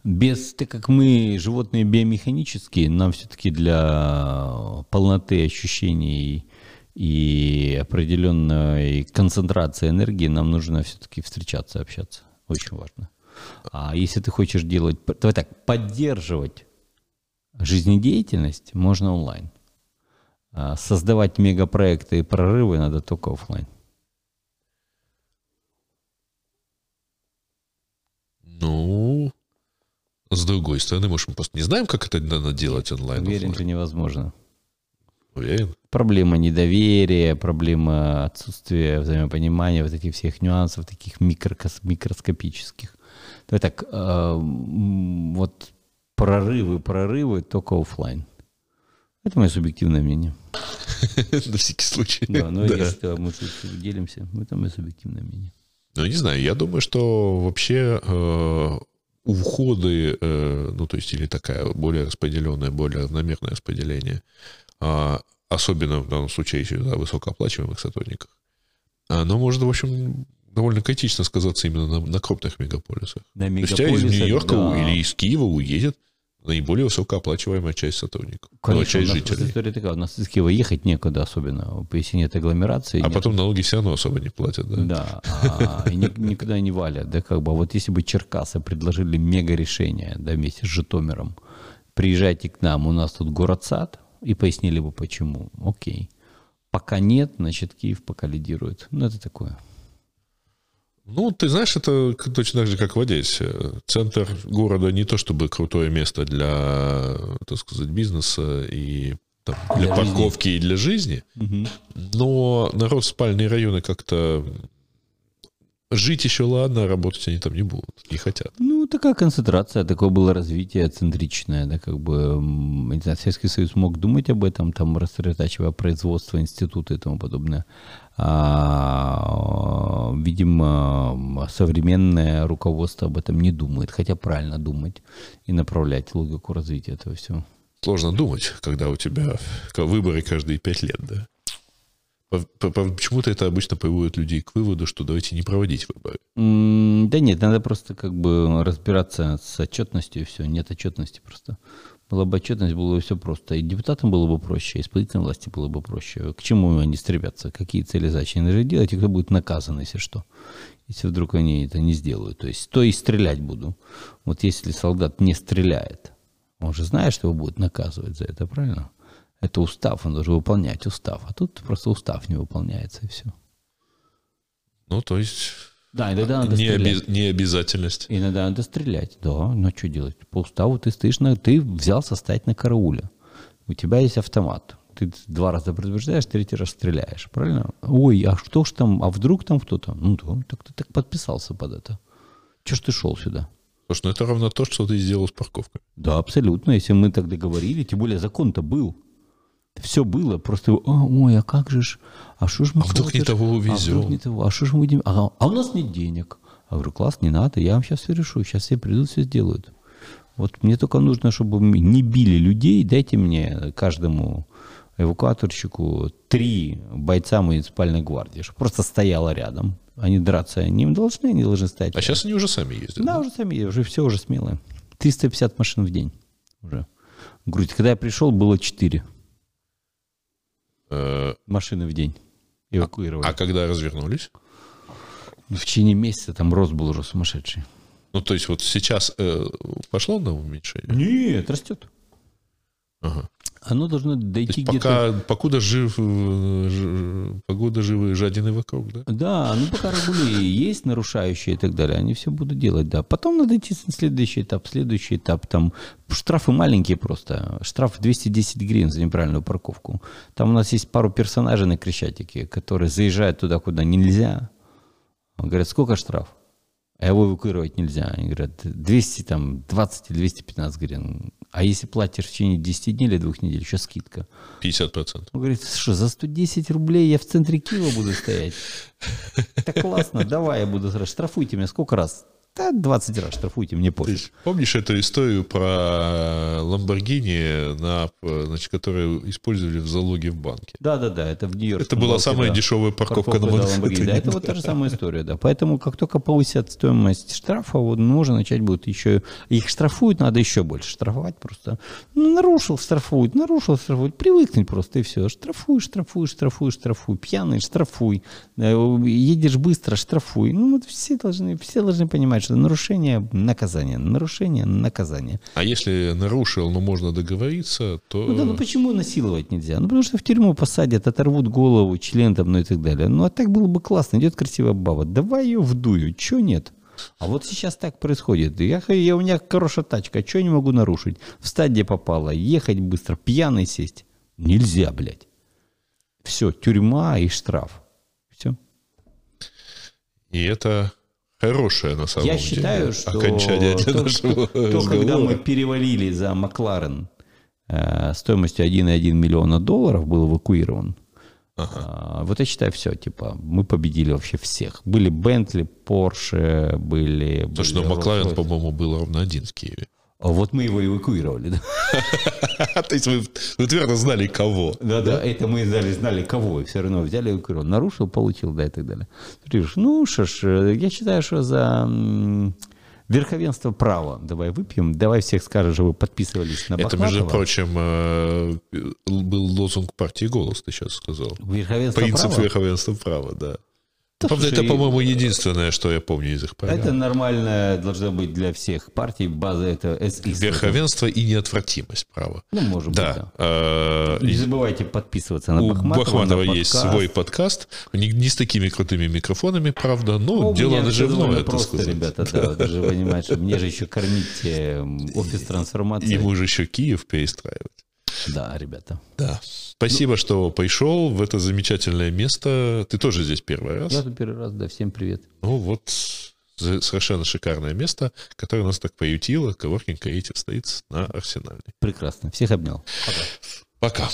Speaker 2: без, так как мы животные биомеханические, нам все-таки для полноты ощущений и определенной концентрации энергии нам нужно все-таки встречаться, общаться. Очень важно. А если ты хочешь делать, давай так, поддерживать жизнедеятельность можно онлайн. А создавать мегапроекты и прорывы надо только офлайн.
Speaker 1: Ну, с другой стороны, может, мы просто не знаем, как это надо делать онлайн.
Speaker 2: Уверен, что невозможно.
Speaker 1: Уверен?
Speaker 2: Проблема недоверия, проблема отсутствия взаимопонимания, вот этих всех нюансов, таких микрокос- микроскопических. Давай так, э, вот прорывы, прорывы только оффлайн. Это мое субъективное мнение.
Speaker 1: На всякий случай.
Speaker 2: Да, но если мы делимся, это мое субъективное мнение.
Speaker 1: Ну, не знаю, я думаю, что вообще э, уходы, э, ну, то есть, или такая более распределенное, более равномерное распределение, а, особенно в данном случае еще да, высокооплачиваемых сотрудников, оно может, в общем, довольно критично сказаться именно на, на крупных мегаполисах.
Speaker 2: На
Speaker 1: То есть, тебя из Нью-Йорка
Speaker 2: да.
Speaker 1: или из Киева уедет наиболее высокооплачиваемая часть сотрудников, ну,
Speaker 2: Конечно, у
Speaker 1: часть
Speaker 2: нас просто
Speaker 1: жителей.
Speaker 2: история такая, у нас из Киева ехать некуда особенно, если нет агломерации.
Speaker 1: А
Speaker 2: нет
Speaker 1: потом налоги все равно особо не платят, да?
Speaker 2: Да, а, и ни- никуда не валят, да, как бы. А Вот если бы Черкасы предложили мега решение, да, вместе с Житомиром, приезжайте к нам, у нас тут город-сад, и пояснили бы почему, окей. Пока нет, значит, Киев пока лидирует. Ну, это такое.
Speaker 1: Ну, ты знаешь, это точно так же, как в Одессе. Центр города не то чтобы крутое место для, так сказать, бизнеса и там, для,
Speaker 2: Для
Speaker 1: парковки и для жизни, но народ спальные районы как-то жить еще ладно, а работать они там не будут, не хотят.
Speaker 2: Ну, такая концентрация, такое было развитие центричное, да, как бы, не знаю, Советский Союз мог думать об этом, там, рассредотачивая производство, институты и тому подобное. А, видимо, современное руководство об этом не думает, хотя правильно думать и направлять логику развития этого всего.
Speaker 1: Сложно думать, когда у тебя выборы каждые пять лет, да. По- по- по- Почему-то это обычно приводит людей к выводу, что давайте не проводить выборы.
Speaker 2: Да нет, надо просто как бы разбираться с отчетностью и все. Нет отчетности просто. Была бы отчетность, было бы все просто. И депутатам было бы проще, и исполнительной власти было бы проще. К чему они стремятся? Какие цели задачи они делать, и кто будет наказан, если что. Если вдруг они это не сделают. То есть, то и стрелять буду. Вот если солдат не стреляет, он же знает, что его будут наказывать за это, правильно? Это устав, он должен выполнять устав. А тут просто устав не выполняется, и все.
Speaker 1: Ну, то есть
Speaker 2: Да, иногда надо
Speaker 1: не,
Speaker 2: стрелять.
Speaker 1: оби- не обязательность.
Speaker 2: Иногда надо стрелять, да. Ну, что делать? По уставу ты стоишь на... Ты взялся стоять на карауле. У тебя есть автомат. Ты два раза предупреждаешь, третий раз стреляешь. Правильно? Ой, а что ж там? А вдруг там кто-то? Ну, да, так ты так подписался под это. Чего ж ты шел сюда?
Speaker 1: Потому что ну, это равно то, что ты сделал с парковкой.
Speaker 2: Да, абсолютно. Если мы так договорили, тем более закон-то был. Все было, просто, «А, ой, а как же ж, а что ж мы...
Speaker 1: А вдруг не того
Speaker 2: А
Speaker 1: увезем?»
Speaker 2: вдруг не того, а что ж мы будем... А, а у нас нет денег. Я говорю, класс, не надо, я вам сейчас все решу, сейчас все придут, все сделают. Вот мне только нужно, чтобы не били людей, дайте мне каждому эвакуаторщику три бойца муниципальной гвардии, чтобы просто стояло рядом. Они драться не должны, они должны стоять
Speaker 1: А сейчас они уже сами ездят.
Speaker 2: да, уже сами, уже все уже смело. 350 машин в день уже. Грудь. Когда я пришел, было 4
Speaker 1: Э,
Speaker 2: машины в день. Эвакуировали.
Speaker 1: А когда развернулись?
Speaker 2: В течение месяца там рост был уже сумасшедший.
Speaker 1: Ну, то есть вот сейчас э, пошло на уменьшение?
Speaker 2: Нет, растет.
Speaker 1: Ага.
Speaker 2: Оно должно дойти
Speaker 1: есть
Speaker 2: где-то...
Speaker 1: пока, покуда жив, э, ж- погода живы, жадины вокруг, да?
Speaker 2: Да, ну пока регули есть нарушающие и так далее, они все будут делать, да. Потом надо идти на следующий этап, следующий этап, там штрафы маленькие просто, штраф 210 гривен за неправильную парковку. Там у нас есть пару персонажей на Крещатике, которые заезжают туда, куда нельзя. Говорят, сколько штраф? А его эвакуировать нельзя. Они говорят, 200, там, 20 или 215 гривен. А если платишь в течение 10 дней или двух недель, еще скидка.
Speaker 1: 50%.
Speaker 2: Он говорит, что, за 110 рублей я в центре Киева буду стоять? Так классно, давай я буду. Штрафуйте меня сколько раз? Да, 20 раз штрафуйте, мне пофиг.
Speaker 1: помнишь эту историю про Ламборгини, на, значит, которую использовали в залоге в банке?
Speaker 2: Да, да, да, это в Нью-Йорке.
Speaker 1: Это была самая дешевая парковка на Манхэттене.
Speaker 2: Да, это вот та же самая история, да. Поэтому, как только повысят стоимость штрафа, вот нужно начать будет еще... Их штрафуют, надо еще больше штрафовать просто. Ну, нарушил, штрафуют, нарушил, штрафуют. Привыкнуть просто, и все. Штрафуй, штрафуй, штрафуй, штрафуй. Пьяный, штрафуй. Э, Едешь быстро, штрафуй. Ну, вот все должны, все должны понимать, что нарушение – наказание, нарушение – наказание.
Speaker 1: А если нарушил, но можно договориться, то...
Speaker 2: Ну да, ну почему насиловать нельзя? Ну потому что в тюрьму посадят, оторвут голову, член там, ну и так далее. Ну а так было бы классно. Идет красивая баба, давай ее вдую, чего нет? А вот сейчас так происходит. Я, я, у меня хорошая тачка, что я не могу нарушить? Встать где попало, ехать быстро, пьяный сесть. Нельзя, блядь. Все, тюрьма и штраф. Все.
Speaker 1: И это хорошее, на самом
Speaker 2: Я
Speaker 1: деле,
Speaker 2: считаю, что
Speaker 1: окончание для
Speaker 2: то,
Speaker 1: нашего
Speaker 2: то, когда мы перевалили за Макларен э, стоимостью 1,1 миллиона долларов, был эвакуирован. А, вот я считаю, все, типа, мы победили вообще всех. Были Бентли, Порше, были...
Speaker 1: Слушай,
Speaker 2: были
Speaker 1: ну Макларен,
Speaker 2: Rolls-Royce.
Speaker 1: по-моему, был ровно один в Киеве.
Speaker 2: А вот мы его эвакуировали, да?
Speaker 1: То есть вы, твердо знали, кого.
Speaker 2: Да, да, это мы знали, знали кого, все равно взяли эвакуировали. Нарушил, получил, да, и так далее. Ну, что ж, э, я считаю, что за верховенство права давай выпьем, давай всех скажешь, что вы подписывались на
Speaker 1: Это, между прочим, э, был лозунг партии «Голос», ты сейчас сказал.
Speaker 2: Верховенство
Speaker 1: Принцип
Speaker 2: права?
Speaker 1: верховенства права, да.
Speaker 2: Да,
Speaker 1: Правда, это, по-моему, единственное, что я помню из их программ.
Speaker 2: Это нормально должно быть для всех партий, база это СИС.
Speaker 1: Верховенство и неотвратимость права.
Speaker 2: Ну, может быть,
Speaker 1: Да.
Speaker 2: да.
Speaker 1: э,
Speaker 2: Не забывайте подписываться на
Speaker 1: У
Speaker 2: Бахматова.
Speaker 1: Есть свой подкаст, не, не с такими крутыми микрофонами, правда, но
Speaker 2: Ну,
Speaker 1: дело наживное, так
Speaker 2: просто,
Speaker 1: сказать.
Speaker 2: ребята, да, даже понимаете, что мне же еще кормить э, офис трансформации.
Speaker 1: Ему же еще Киев перестраивать.
Speaker 2: Да, ребята.
Speaker 1: Да. Спасибо, что пришел в это замечательное место. Ты тоже здесь первый раз.
Speaker 2: Я тут первый раз, да, всем привет.
Speaker 1: Ну вот, совершенно шикарное место, которое нас так приютило. Коворкинг Creative стоит на Арсенальной.
Speaker 2: Прекрасно. Всех обнял. Пока.
Speaker 1: Пока.